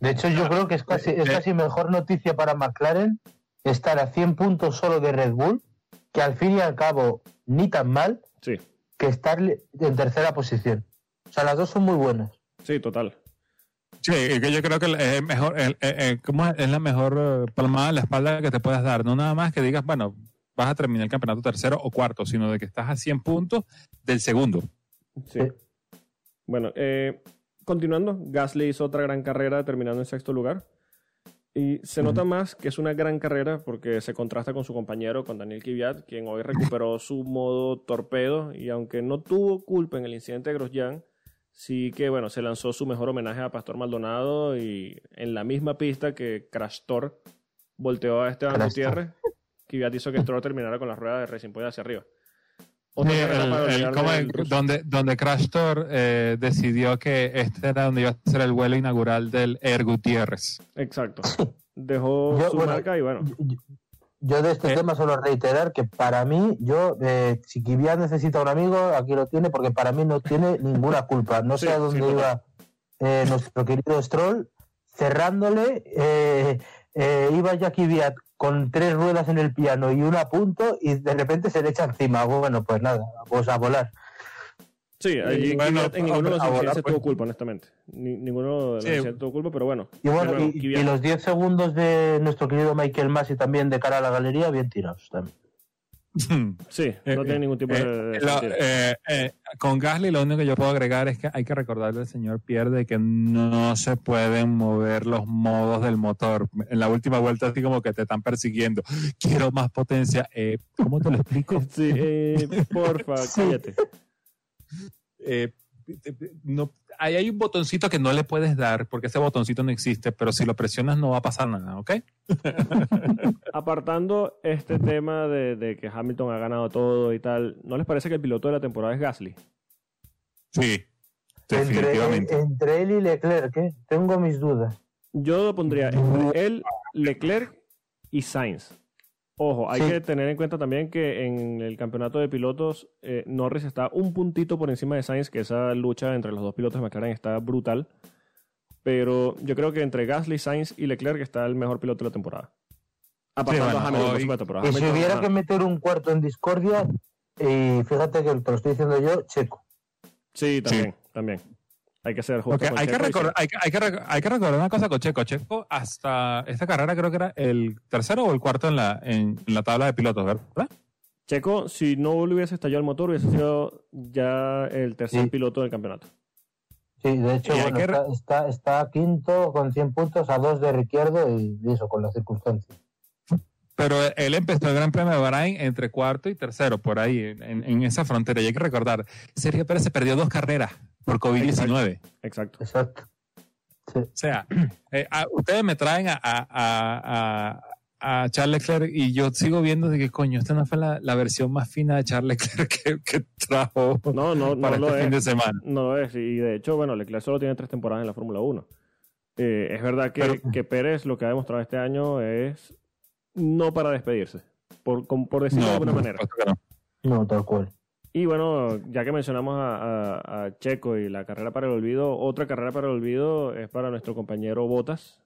De hecho, yo creo que es casi, es Eh, casi mejor noticia para McLaren estar a 100 puntos solo de Red Bull, que al fin y al cabo ni tan mal, Sí, que estar en tercera posición. O sea, las dos son muy buenas. sí, total. Sí, que yo creo que es mejor, el- el- el- ¿cómo es? Es la mejor eh, palmada en la espalda que te puedas dar. No nada más que digas, bueno, vas a terminar el campeonato tercero o cuarto, sino de que estás a 100 puntos del segundo. Sí. Bueno, eh, continuando, Gasly hizo otra gran carrera terminando en sexto lugar. Y se nota más que es una gran carrera porque se contrasta con su compañero, con Daniel Kvyat, quien hoy recuperó su modo torpedo y aunque no tuvo culpa en el incidente de Grosjean, sí que bueno, se lanzó su mejor homenaje a Pastor Maldonado y en la misma pista que Crash Thor volteó a Esteban Crash Gutiérrez, Kvyat hizo que Stroll terminara con las ruedas de Racing Point hacia arriba. Sí, el- el- como el- donde, donde Crash Tour eh, decidió que este era donde iba a ser el vuelo inaugural del Air Gutiérrez. Exacto. Dejó Yo, su bueno, marca y bueno. Yo- Yo de este Eh. tema solo reiterar que para mí, yo, eh, si Kvyat necesita un amigo, aquí lo tiene, porque para mí no tiene ninguna culpa. No Sí, sé a dónde iba eh, nuestro querido Stroll. cerrándole, eh, eh, iba Viat con tres ruedas en el piano y una a punto y de repente se le echa encima. Bueno, pues nada, pues a volar. Sí, allí bueno, en ninguno de los incidentes pues. tuvo culpa, honestamente. Ni- ninguno de los Sí. incidentes tuvo culpa, pero bueno. Y bueno, y, los 10 segundos de nuestro querido Michael Masi también de cara a la galería, bien tirados también. [laughs] Sí, Eh, no tiene ningún tipo de... Eh, de lo- eh, eh, con Gasly lo único que yo puedo agregar es que hay que recordarle al señor Pierre de que no se pueden mover los modos del motor. En la última vuelta así como que te están persiguiendo. Quiero más potencia. Eh, ¿Cómo te lo explico? [laughs] Sí, eh, porfa, [laughs] Sí. cállate. Eh, no, ahí hay un botoncito que no le puedes dar porque ese botoncito no existe, pero si lo presionas no va a pasar nada, ¿ok? [laughs] Apartando este tema de, de que Hamilton ha ganado todo y tal, ¿no les parece que el piloto de la temporada es Gasly? Sí, Entre, definitivamente. entre él y Leclerc, ¿eh? tengo mis dudas. Yo lo pondría entre él, Leclerc y Sainz. Ojo, hay Sí. que tener en cuenta también que en el campeonato de pilotos eh, Norris está un puntito por encima de Sainz, que esa lucha entre los dos pilotos de McLaren está brutal. Pero yo creo que entre Gasly, Sainz y Leclerc está el mejor piloto de la temporada. Apartando bueno, a Hamilton, por hoy- supuesto. Pero Y si hubiera ajá. que meter un cuarto en discordia, y fíjate que te lo estoy diciendo yo, Checo. Sí, también, también. Hay que ser justo con hay, que recordar, hay, que, hay, que, rec- hay que recordar una cosa con Checo. Checo hasta esta carrera creo que era el tercero o el cuarto en la, en, en la tabla de pilotos, ¿verdad? Checo, si no le hubiese estallado el motor, hubiese sido ya el tercer Sí. piloto del campeonato. Sí, de hecho, bueno, que está, está, está quinto con 100 puntos a dos de Ricciardo y eso, con las circunstancias. Pero él empezó el Gran Premio de Bahrain entre cuarto y tercero, por ahí, en, en esa frontera. Y hay que recordar, Sergio Pérez se perdió dos carreras por COVID-19. Exacto. Exacto. Sí. O sea, [clears throat] eh, a- ustedes me traen a, a, a, Charles Leclerc y yo sigo viendo de que, coño, esta no fue la, la versión más fina de Charles Leclerc [laughs] que, que trajo No, no, no para lo este fin es. de semana. No es. Y de hecho, bueno, Leclerc solo tiene tres temporadas en la Fórmula 1. Eh, es verdad que, Pero- que Pérez lo que ha demostrado este año es no para despedirse, por, decirlo de alguna manera. no. No, tal cual. Y bueno, ya que mencionamos a, a- a Checo y la carrera para el olvido, otra carrera para el olvido es para nuestro compañero Botas.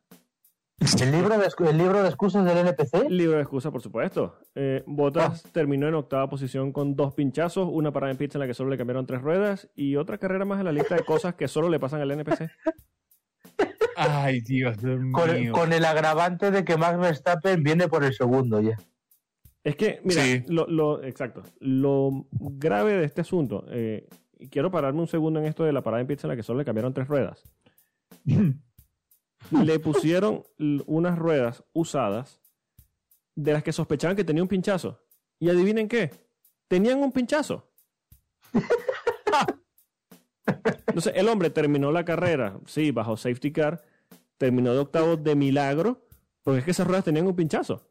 ¿El libro de, el libro de excusas del NPC? Libre de excusa, por supuesto. Eh, Bottas terminó en octava posición con dos pinchazos, una parada en pista en la que solo le cambiaron tres ruedas y otra carrera más en la lista de cosas que solo le pasan al NPC. [laughs] Ay, Dios Con, mío. con el agravante de que Max Verstappen viene por el segundo ya. Es que, mira, Sí. lo, lo- exacto. Lo grave de este asunto, eh, y quiero pararme un segundo en esto de la parada en pista en la que solo le cambiaron tres ruedas. [laughs] le pusieron unas ruedas usadas de las que sospechaban que tenía un pinchazo. Y adivinen qué, tenían un pinchazo. [laughs] Entonces, el hombre terminó la carrera, sí, bajo safety car, terminó de octavo de milagro, porque es que esas ruedas tenían un pinchazo.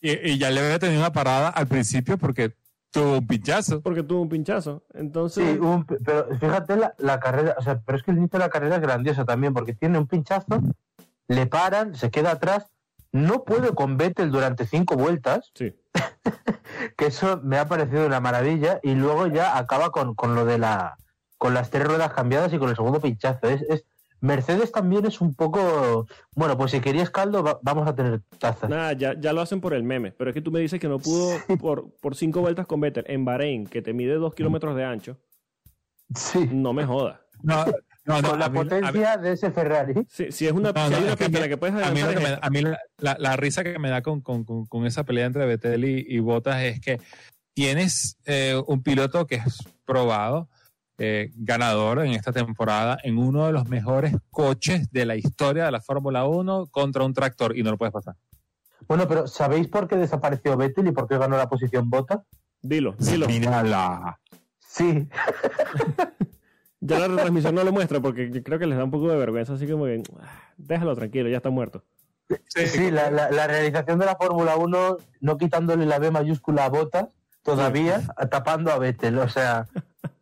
Y, y ya le había tenido una parada al principio porque tuvo un pinchazo. Porque tuvo un pinchazo. Entonces, Sí, un- pero fíjate la, la carrera, o sea, pero es que el inicio de la carrera es grandiosa también, porque tiene un pinchazo, le paran, se queda atrás, no puede con Vettel durante cinco vueltas, sí. [laughs] que eso me ha parecido una maravilla, y luego ya acaba con, con lo de la con las tres ruedas cambiadas y con el segundo pinchazo. Es, es- Mercedes también es un poco, bueno, pues si querías caldo, va- vamos a tener tazas. Nada, ya, ya lo hacen por el meme. Pero es que tú me dices que no pudo por, por cinco vueltas con Vettel en Bahrein, que te mide dos kilómetros de ancho. Sí, No me jodas. No, no, no. con la mí- mí- potencia de ese Ferrari. Si, si es una, No, si hay no, una es que a pista mí- en la que puedes a mí, lo que me- a mí la, la- la risa que me da con, con- con- con esa pelea entre Vettel y, y Bottas es que tienes eh, un piloto que es probado, eh, ganador en esta temporada, en uno de los mejores coches de la historia de la Fórmula 1 contra un tractor y no lo puedes pasar. Bueno, pero ¿sabéis por qué desapareció Vettel y por qué ganó la posición Bota? Dilo, dilo. Mírala. Sí, [laughs] Ya la retransmisión no lo muestra porque yo creo que les da un poco de vergüenza, así como que ah, déjalo tranquilo, ya está muerto. sí, la, la- la realización de la Fórmula 1 no quitándole la B mayúscula a Bottas todavía, tapando a Vettel, o sea,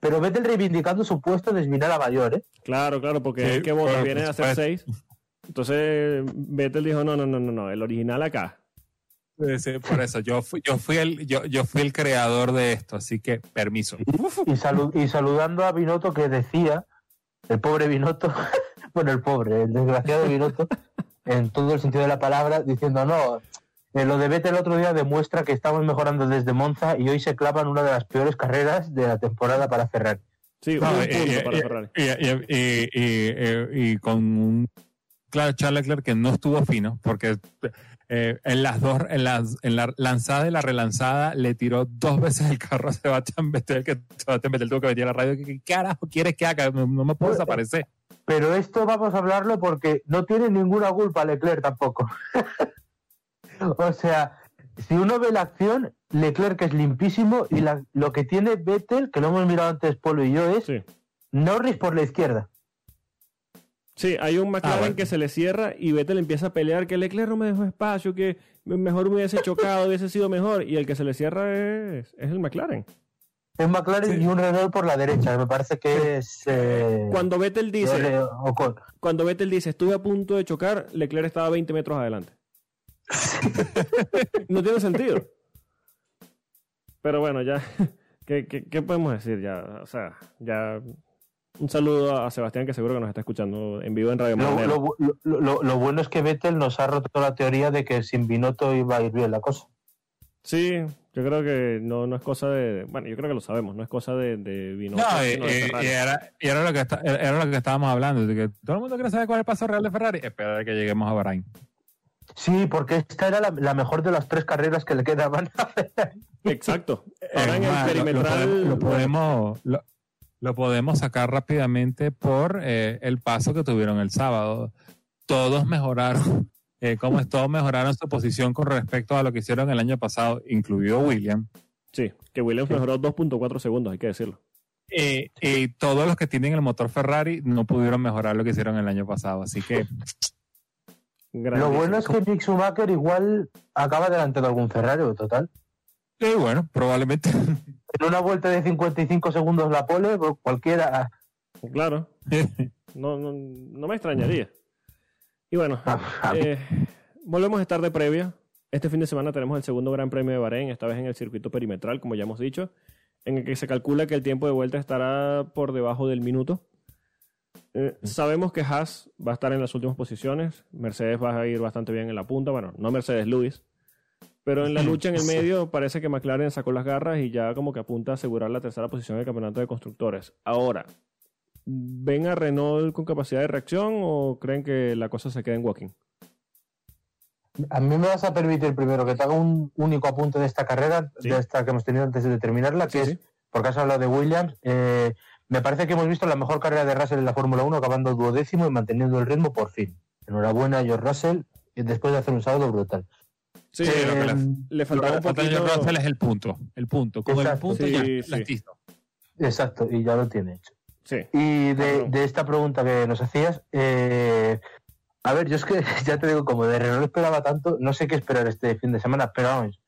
pero Vettel reivindicando su puesto de esminal mayor, ¿eh? Claro, claro, porque Sí, es que Bottas por viene a hacer supuesto. seis. Entonces Vettel dijo, no, no, no, no, no, el original acá. Sí, sí, por eso, yo fui, yo, fui el, yo, yo fui el creador de esto, así que permiso. Y, salu- y saludando a Binotto que decía, el pobre Binotto, [laughs] Bueno, el pobre, el desgraciado Binotto, [laughs] en todo el sentido de la palabra, diciendo, no, eh, lo de Vettel el otro día demuestra que estamos mejorando desde Monza y hoy se clavan una de las peores carreras de la temporada para Ferrari. Sí, No, un y- punto y- para y- Ferrari. Y, y- y- y- y con un claro Charles Leclerc que no estuvo fino, porque eh, en las dos, en, las, en la lanzada y la relanzada le tiró dos veces el carro a Sebastián Vettel, que Sebastián Vettel tuvo que venir a la radio. ¿Qué, qué carajo quieres que haga? No, no me puedo desaparecer. Pero esto vamos a hablarlo porque no tiene ninguna culpa Leclerc tampoco. [laughs] o sea, si uno ve la acción, Leclerc es limpísimo y la- lo que tiene Vettel, que lo hemos mirado antes Polo y yo, es Sí. Norris por la izquierda. Sí, hay un McLaren bueno. que se le cierra y Vettel empieza a pelear que Leclerc no me dejó espacio, que mejor me hubiese chocado, hubiese sido mejor. Y el que se le cierra es, es el McLaren. Es McLaren Sí. y un Renault por la derecha. Me parece que es. eh, Cuando Vettel dice, cuando Vettel dice estuve a punto de chocar, Leclerc estaba 20 metros adelante. [laughs] no tiene sentido. Pero bueno, ya, [laughs] ¿qué, qué, qué podemos decir? Ya, o sea, ya un saludo a Sebastián que seguro que nos está escuchando en vivo en Radio Lo, lo- lo- lo- lo bueno es que Vettel nos ha roto la teoría de que sin Binotto iba a ir bien la cosa. Sí, yo creo que no, no es cosa de. Bueno, yo creo que lo sabemos, no es cosa de, de Binotto, No, y, de y- era, y era lo que está- era lo que estábamos hablando, de que todo el mundo quiere saber cuál es el paso real de Ferrari. Espera a que lleguemos a Bahrain. Sí, porque esta era la, la mejor de las tres carreras que le quedaban a Ferrari. Exacto. Ahora en el más, lo- lo perimetral. podemos- Lo, podemos, lo, podemos sacar rápidamente por eh, el paso que tuvieron el sábado. Todos mejoraron, eh, como es, todos mejoraron su posición con respecto a lo que hicieron el año pasado, incluido William. Sí, que Williams mejoró 2.4 segundos, hay que decirlo. Eh, y todos los que tienen el motor Ferrari no pudieron mejorar lo que hicieron el año pasado. Así que Lo bueno es que Mick Schumacher igual acaba delante de algún Ferrari, o total. Sí, bueno, probablemente. En una vuelta de 55 segundos la pole, pues cualquiera. Claro, [laughs] no, no, no me extrañaría. Y bueno, Ah, ah, eh, volvemos a estar de previa. Este fin de semana tenemos el segundo Gran Premio de Bahrein, esta vez en el circuito perimetral, como ya hemos dicho, en el que se calcula que el tiempo de vuelta estará por debajo del minuto. Eh, sabemos que Haas va a estar en las últimas posiciones, Mercedes va a ir bastante bien en la punta, bueno, no Mercedes Lewis, pero en la lucha en el medio parece que McLaren sacó las garras y ya como que apunta a asegurar la tercera posición del campeonato de constructores. Ahora, ¿ven a Renault con capacidad de reacción o creen que la cosa se queda en walking? A mí me vas a permitir primero que te haga un único apunte de esta carrera, Sí. de esta que hemos tenido antes de terminarla, que Sí, es, sí. porque has hablado de Williams, eh, me parece que hemos visto la mejor carrera de Russell en la Fórmula 1, acabando duodécimo y manteniendo el ritmo por fin. Enhorabuena a George Russell, y después de hacer un sábado brutal. Sí, Sí, lo que le- Eh, le faltaba un Lo que poquito... Russell es el punto. El punto. Con el punto Sí, ya, sí. listo. exacto, y ya lo tiene hecho. Sí, Y de, Cabrón. de esta pregunta que nos hacías, eh, a ver, yo es que [laughs] ya te digo, como de Renault esperaba tanto, no sé qué esperar este fin de semana, pero vamos,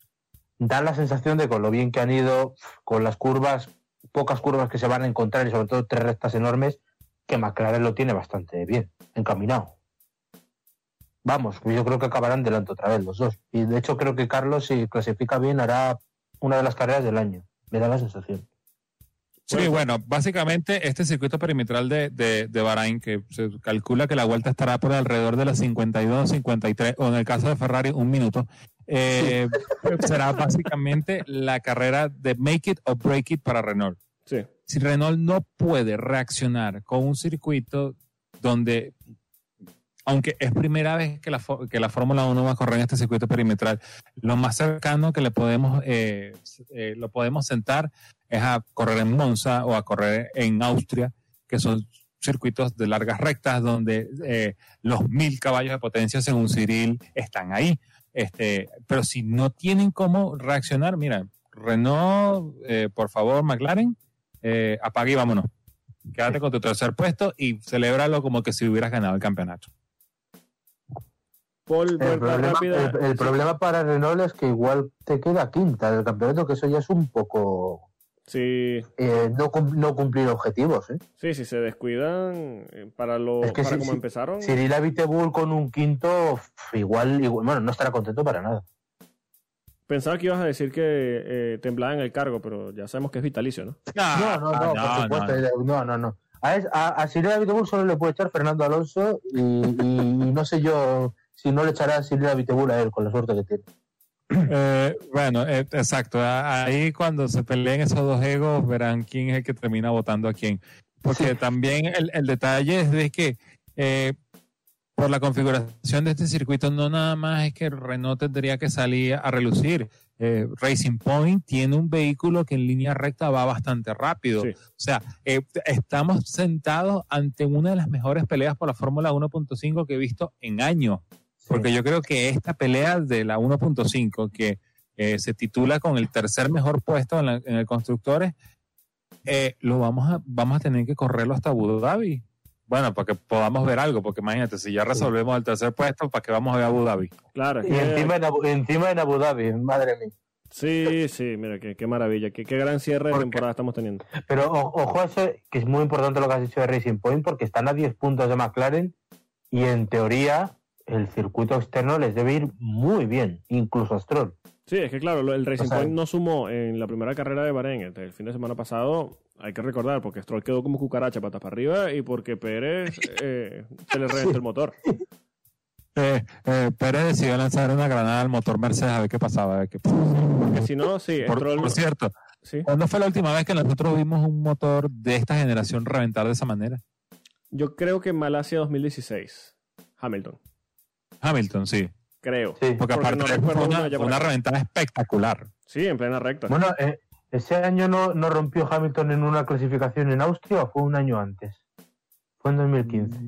da la sensación de con lo bien que han ido, con las curvas, pocas curvas que se van a encontrar y sobre todo tres rectas enormes, que McLaren lo tiene bastante bien, encaminado. Vamos, yo creo que acabarán delante otra vez los dos. Y de hecho creo que Carlos, si clasifica bien, hará una de las carreras del año. Me da la sensación. Sí, bueno, básicamente este circuito perimetral de, de, de Bahrain, que se calcula que la vuelta estará por alrededor de las 52, 53, o en el caso de Ferrari, un minuto, eh, [laughs] será básicamente la carrera de make it or break it para Renault. sí. Si Renault no puede reaccionar con un circuito donde, aunque es primera vez que la, que la Fórmula 1 va a correr en este circuito perimetral, lo más cercano que le podemos, eh, eh, lo podemos sentar es a correr en Monza o a correr en Austria, que son circuitos de largas rectas donde eh, los mil caballos de potencia según Cyril están ahí. Este, pero si no tienen cómo reaccionar, mira, Renault, eh, por favor, McLaren, eh, apague y vámonos. Quédate con tu tercer puesto y celébralo como que si hubieras ganado el campeonato. Paul, El problema, rápida. el- el Sí. problema para Renault es que igual te queda quinta del campeonato, que eso ya es un poco Sí, eh, no, no cumplir objetivos. ¿eh? sí, si se descuidan eh, para lo Es que para sí, como sí. empezaron. Cyril Abiteboul con un quinto, igual, igual, bueno, no estará contento para nada. Pensaba que ibas a decir que eh, temblaba en el cargo, pero ya sabemos que es vitalicio, ¿no? No, no, no, Ah, por supuesto. no. No, no, no. A, a, a Silvia Vitebul solo le puede echar Fernando Alonso y, y- y no sé yo si no le echará Silvia Vitebul a él con la suerte que tiene. Eh, bueno, eh, exacto. A- Ahí cuando se peleen esos dos egos, verán quién es el que termina votando a quién. Porque Sí. también el, el detalle es de que eh, por la configuración de este circuito, no nada más es que Renault tendría que salir a relucir. Racing Point tiene un vehículo que en línea recta va bastante rápido. Sí. O sea, estamos sentados ante una de las mejores peleas por la Fórmula 1.5 que he visto en años. Porque yo creo que esta pelea de la 1.5, que eh, se titula con el tercer mejor puesto en, la- en el constructores, eh, lo vamos a, vamos a tener que correrlo hasta Abu Dhabi. Bueno, para que podamos ver algo, porque imagínate, si ya resolvemos el tercer puesto, ¿para qué vamos a ver Abu Dhabi? Claro. Y que- encima en, Abu, encima en Abu Dhabi, madre mía. Sí, sí, mira, qué, qué maravilla. Qué, qué gran cierre de temporada estamos teniendo. Pero o- ojo a ese, que es muy importante lo que has dicho de Racing Point, porque están a 10 puntos de McLaren y en teoría el circuito externo les debe ir muy bien, incluso a Stroll. Sí, es que claro, el Racing O sea- Point no sumó en la primera carrera de Bahrein el, el fin de semana pasado. Hay que recordar, porque Stroll quedó como cucaracha patas para arriba y porque Pérez [laughs] eh, se le reventó el motor. [laughs] Eh, eh, Pérez decidió lanzar una granada al motor Mercedes a ver qué pasaba. a ver qué pasaba. Porque si no, sí, Por, Stroll. por cierto, sí. ¿cuándo fue la última vez que nosotros vimos un motor de esta generación reventar de esa manera? Yo creo que Malasia 2016. Hamilton. Hamilton, sí. Creo. Sí. Porque, aparte no fue recuerdo una, una acá. reventada espectacular. Sí, en plena recta. Bueno, eh, ¿ese año no, no rompió Hamilton en una clasificación en Austria o fue un año antes? Fue en 2015.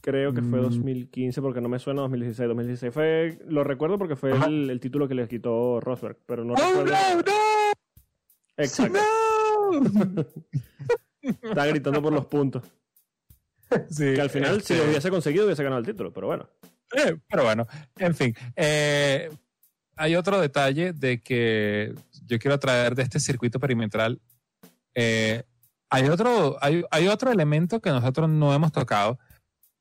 Creo que fue Mm. 2015 porque no me suena 2016. 2016 fue, lo recuerdo porque fue el, el título que les quitó Rosberg, pero no ¡Oh, recuerdo. no, no! Exacto. ¡No! [laughs] Está gritando por los puntos. [laughs] Sí, Que al final, si este, lo hubiese conseguido, hubiese ganado el título, pero bueno. Eh, pero bueno, en fin. eh, hay otro detalle de que yo quiero traer de este circuito perimetral. Eh, hay, otro, hay, hay otro elemento que nosotros no hemos tocado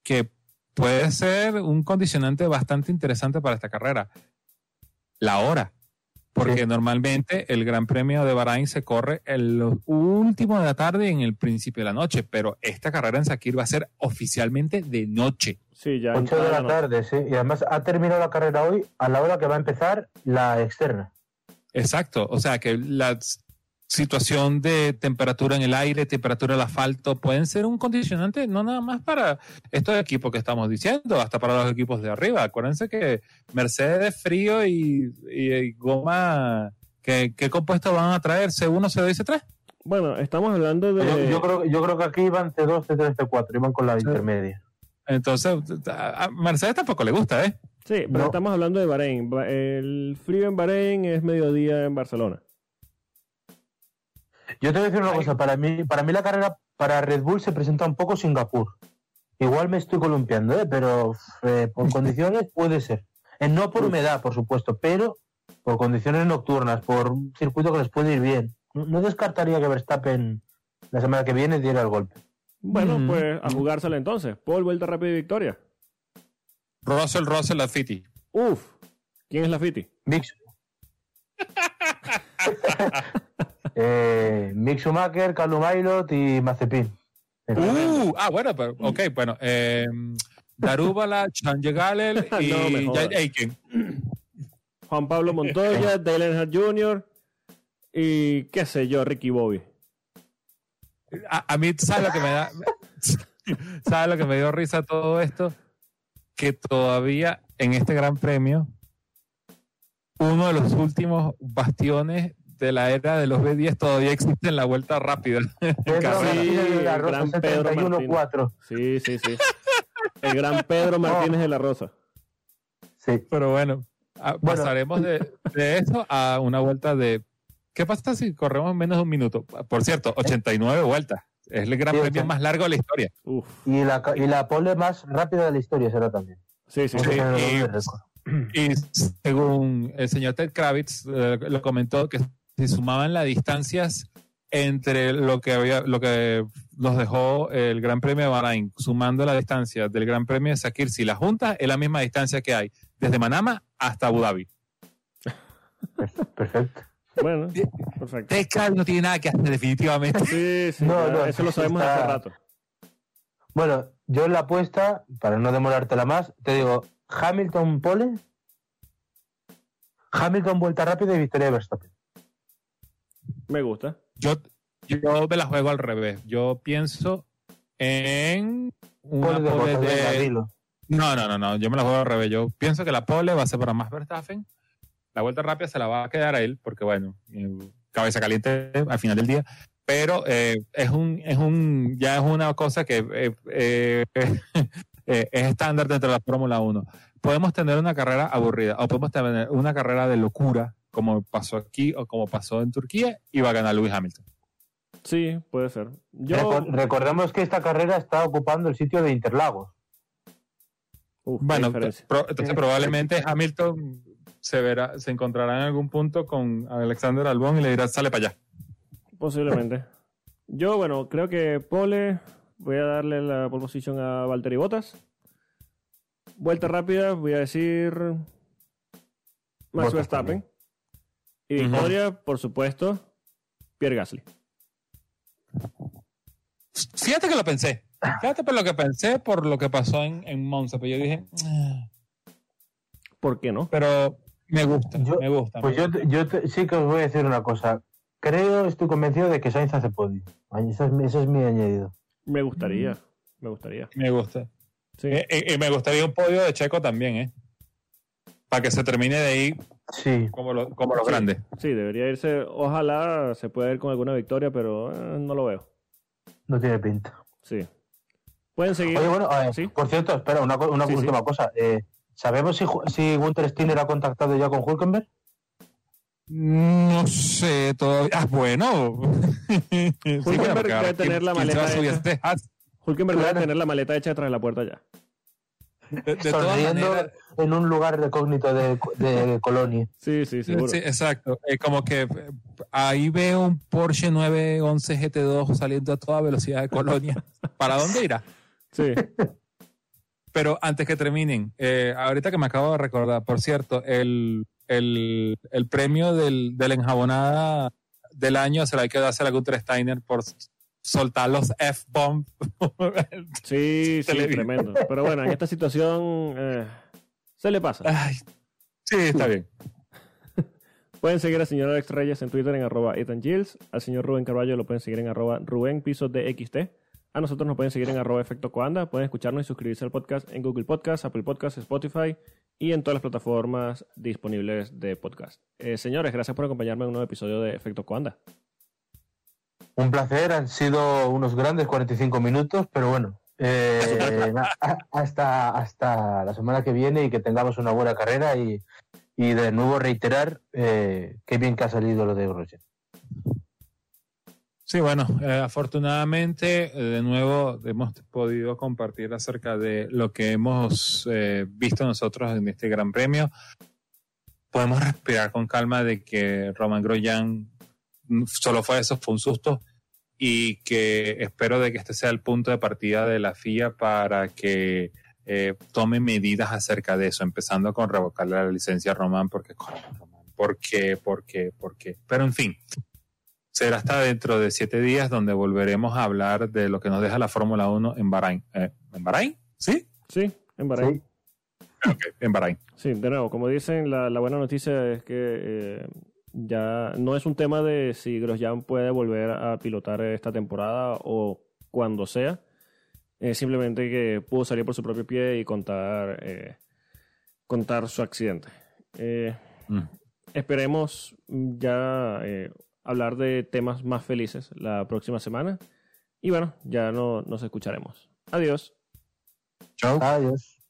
que puede ser un condicionante bastante interesante para esta carrera. La hora. Porque Sí. normalmente el Gran Premio de Bahrain se corre en lo último de la tarde y en el principio de la noche, pero esta carrera en Sakir va a ser oficialmente de noche. Sí, ya. 8 de la no. tarde, sí. Y además ha terminado la carrera hoy a la hora que va a empezar la externa. Exacto, o sea que la situación de temperatura en el aire, temperatura del asfalto, pueden ser un condicionante no nada más para estos equipos que estamos diciendo, hasta para los equipos de arriba. Acuérdense que Mercedes frío y, y- y goma, ¿qué, ¿qué compuestos van a traer? ¿C1, C2 y C3? Bueno, estamos hablando de. Yo, yo creo, yo creo que aquí iban C2, C3, C4, iban con la Sí. intermedia. Entonces, a Mercedes tampoco le gusta, ¿eh? Sí, pero No. estamos hablando de Bahrein. Ba- El frío en Bahrein es mediodía en Barcelona. Yo te voy a decir una Ay. cosa, para mí, para mí la carrera para Red Bull se presenta un poco Singapur. Igual me estoy columpiando, ¿eh? pero eh, por [laughs] condiciones puede ser. Eh, no por humedad, por supuesto, pero por condiciones nocturnas, por un circuito que les puede ir bien. No, no descartaría que Verstappen la semana que viene diera el golpe. Bueno, Mm. pues a jugársela entonces. Paul, vuelta rápida y victoria. Russell, Russell, Lafitti. Uf. ¿Quién es la Fiti? Mix. [laughs] eh, Mick Schumacher, Calum Aylot y Mazepin. Uh, ah, bueno, pero, ok, bueno. Eh, Darúbala, [laughs] Chanje Galel y No Aiken. Juan Pablo Montoya, Dale Earnhardt Jr. y qué sé yo, Ricky Bobby. A, a mí, ¿sabes lo que me da? [laughs] ¿Sabes lo que me dio risa todo esto? Que todavía en este gran premio, uno de los últimos bastiones de la era de los B10 todavía existe en la vuelta rápida. [laughs] Pedro carrera. Martínez de la el Rosa, gran Pedro 71-4. Sí, sí, sí. El gran Pedro [laughs] Martínez de la Rosa. Sí. Pero Bueno. pasaremos de, de eso a una vuelta de... ¿Qué pasa si corremos menos de un minuto? Por cierto, 89 vueltas. Es el gran Sí, premio más largo de la historia. Uf. Y la, ca- y la pole más rápida de la historia será también. Sí, sí, sí. [clears throat] y- según el señor Ted Kravitz eh, lo comentó que si sumaban las distancias entre lo que había, lo que nos dejó el Gran Premio de Bahrain, sumando la distancia del Gran Premio de Sakir, si la junta es la misma distancia que hay desde Manama hasta Abu Dhabi. Perfecto. Bueno, perfecto. No tiene nada que hacer definitivamente. Sí, sí, No, eso lo sabemos está- hace rato. Bueno, yo en la apuesta, para no demorártela más, te digo Hamilton pole, Hamilton vuelta rápida y victoria de Verstappen. Me gusta. Yo, yo me la juego al revés. Yo pienso en una Pole de pole Bottas, venga, de... dilo. No, no, no, no. Yo me la juego al revés. Yo pienso que la pole va a ser para Max Verstappen. La vuelta rápida se la va a quedar a él, porque bueno, eh, cabeza caliente al final del día. Pero eh, es un, es un, ya es una cosa que eh, eh, [laughs] eh, es estándar dentro de la Fórmula 1. Podemos tener una carrera aburrida o podemos tener una carrera de locura, como pasó aquí o como pasó en Turquía, y va a ganar Lewis Hamilton. Sí, puede ser. Yo. Recor- recordemos que esta carrera está ocupando el sitio de Interlagos. Uf, Bueno, pro- entonces probablemente Hamilton se verá, se encontrará en algún punto con Alexander Albón y le dirá, sale para allá. Posiblemente. [laughs] Yo, bueno, creo que Pole, voy a darle la pole position a Valtteri Bottas. Vuelta rápida, voy a decir Max Verstappen. Y victoria, por supuesto, Pierre Gasly. Fíjate que lo pensé. Fíjate por lo que pensé por lo que pasó en, en Monza, pero yo dije, "Ah", ¿Por qué no? pero me gusta, Yo- me gusta. Pues me yo, te- yo te- sí que os voy a decir una cosa. Creo, estoy convencido de que Sainz hace podio. Ese es, mi- ese es mi añadido. Me gustaría. Me gustaría. Me gusta. Sí. Eh, eh, Y, me gustaría un podio de Checo también, ¿eh? Para que se termine de ahí Sí, como, lo- como los Sí. grandes. Sí, debería irse. Ojalá se pueda ir con alguna victoria, pero eh, no lo veo. no tiene pinta. Sí. Pueden seguir. Oye, bueno, eh, Sí. por cierto, espera, una, una Sí, sí. última cosa. Eh, ¿Sabemos si, si Gunter Steiner ha contactado ya con Hulkenberg? No sé todavía. Ah, bueno. Hulkenberg debe tener ¿quién- la maleta hecha? este? Hulkenberg debe tener la maleta hecha detrás de la puerta ya. De, de todas Sonriendo maneras, en un lugar recógnito de, de Colonia. Sí, sí, seguro. Sí, exacto. Es como que eh, ahí veo un Porsche 911 GT2 saliendo a toda velocidad de Colonia. ¿Para dónde irá? Sí. Pero antes que terminen, eh, ahorita que me acabo de recordar, por cierto, el, el, el premio del, de la enjabonada del año se la hay que darse a la Gunter Steiner por soltar los F-bombs. [laughs] Sí, sí, tremendo. Pero bueno, en esta situación eh, se le pasa. Ay, sí, está bien. [laughs] Pueden seguir al señor Alex Reyes en Twitter en arroba Ethan Gilles. Al señor Rubén Carballo lo pueden seguir en arroba Rubén Pisos de XT. A nosotros nos pueden seguir en arroba Efecto Coanda. Pueden escucharnos y suscribirse al podcast en Google Podcast, Apple Podcast, Spotify y en todas las plataformas disponibles de podcast. Eh, señores, gracias por acompañarme en un nuevo episodio de Efecto Coanda. Un placer, han sido unos grandes 45 minutos, pero bueno, eh, [laughs] hasta, hasta la semana que viene y que tengamos una buena carrera y, y de nuevo reiterar eh, qué bien que ha salido lo de Grosjean. Sí, bueno, eh, afortunadamente eh, de nuevo hemos podido compartir acerca de lo que hemos eh, visto nosotros en este Gran Premio. Podemos respirar con calma de que Roman Grosjean solo fue eso, fue un susto y que espero de que este sea el punto de partida de la FIA para que eh, tome medidas acerca de eso, empezando con revocarle la licencia a Roman porque coño, Roman, ¿por qué? ¿Por qué? ¿Por qué? Pero en fin, será hasta dentro de siete días donde volveremos a hablar de lo que nos deja la Fórmula 1 en Bahrein. Eh, ¿En Bahrein? ¿Sí? Sí, en Bahrein. Ok, en Bahrein. Sí, de nuevo, como dicen, la, la buena noticia es que eh, ya no es un tema de si Grosjean puede volver a pilotar esta temporada o cuando sea. Es simplemente que pudo salir por su propio pie y contar, eh, contar su accidente. Eh, Mm. esperemos ya eh, hablar de temas más felices la próxima semana. Y bueno, ya no nos escucharemos. Adiós. Chao. Adiós.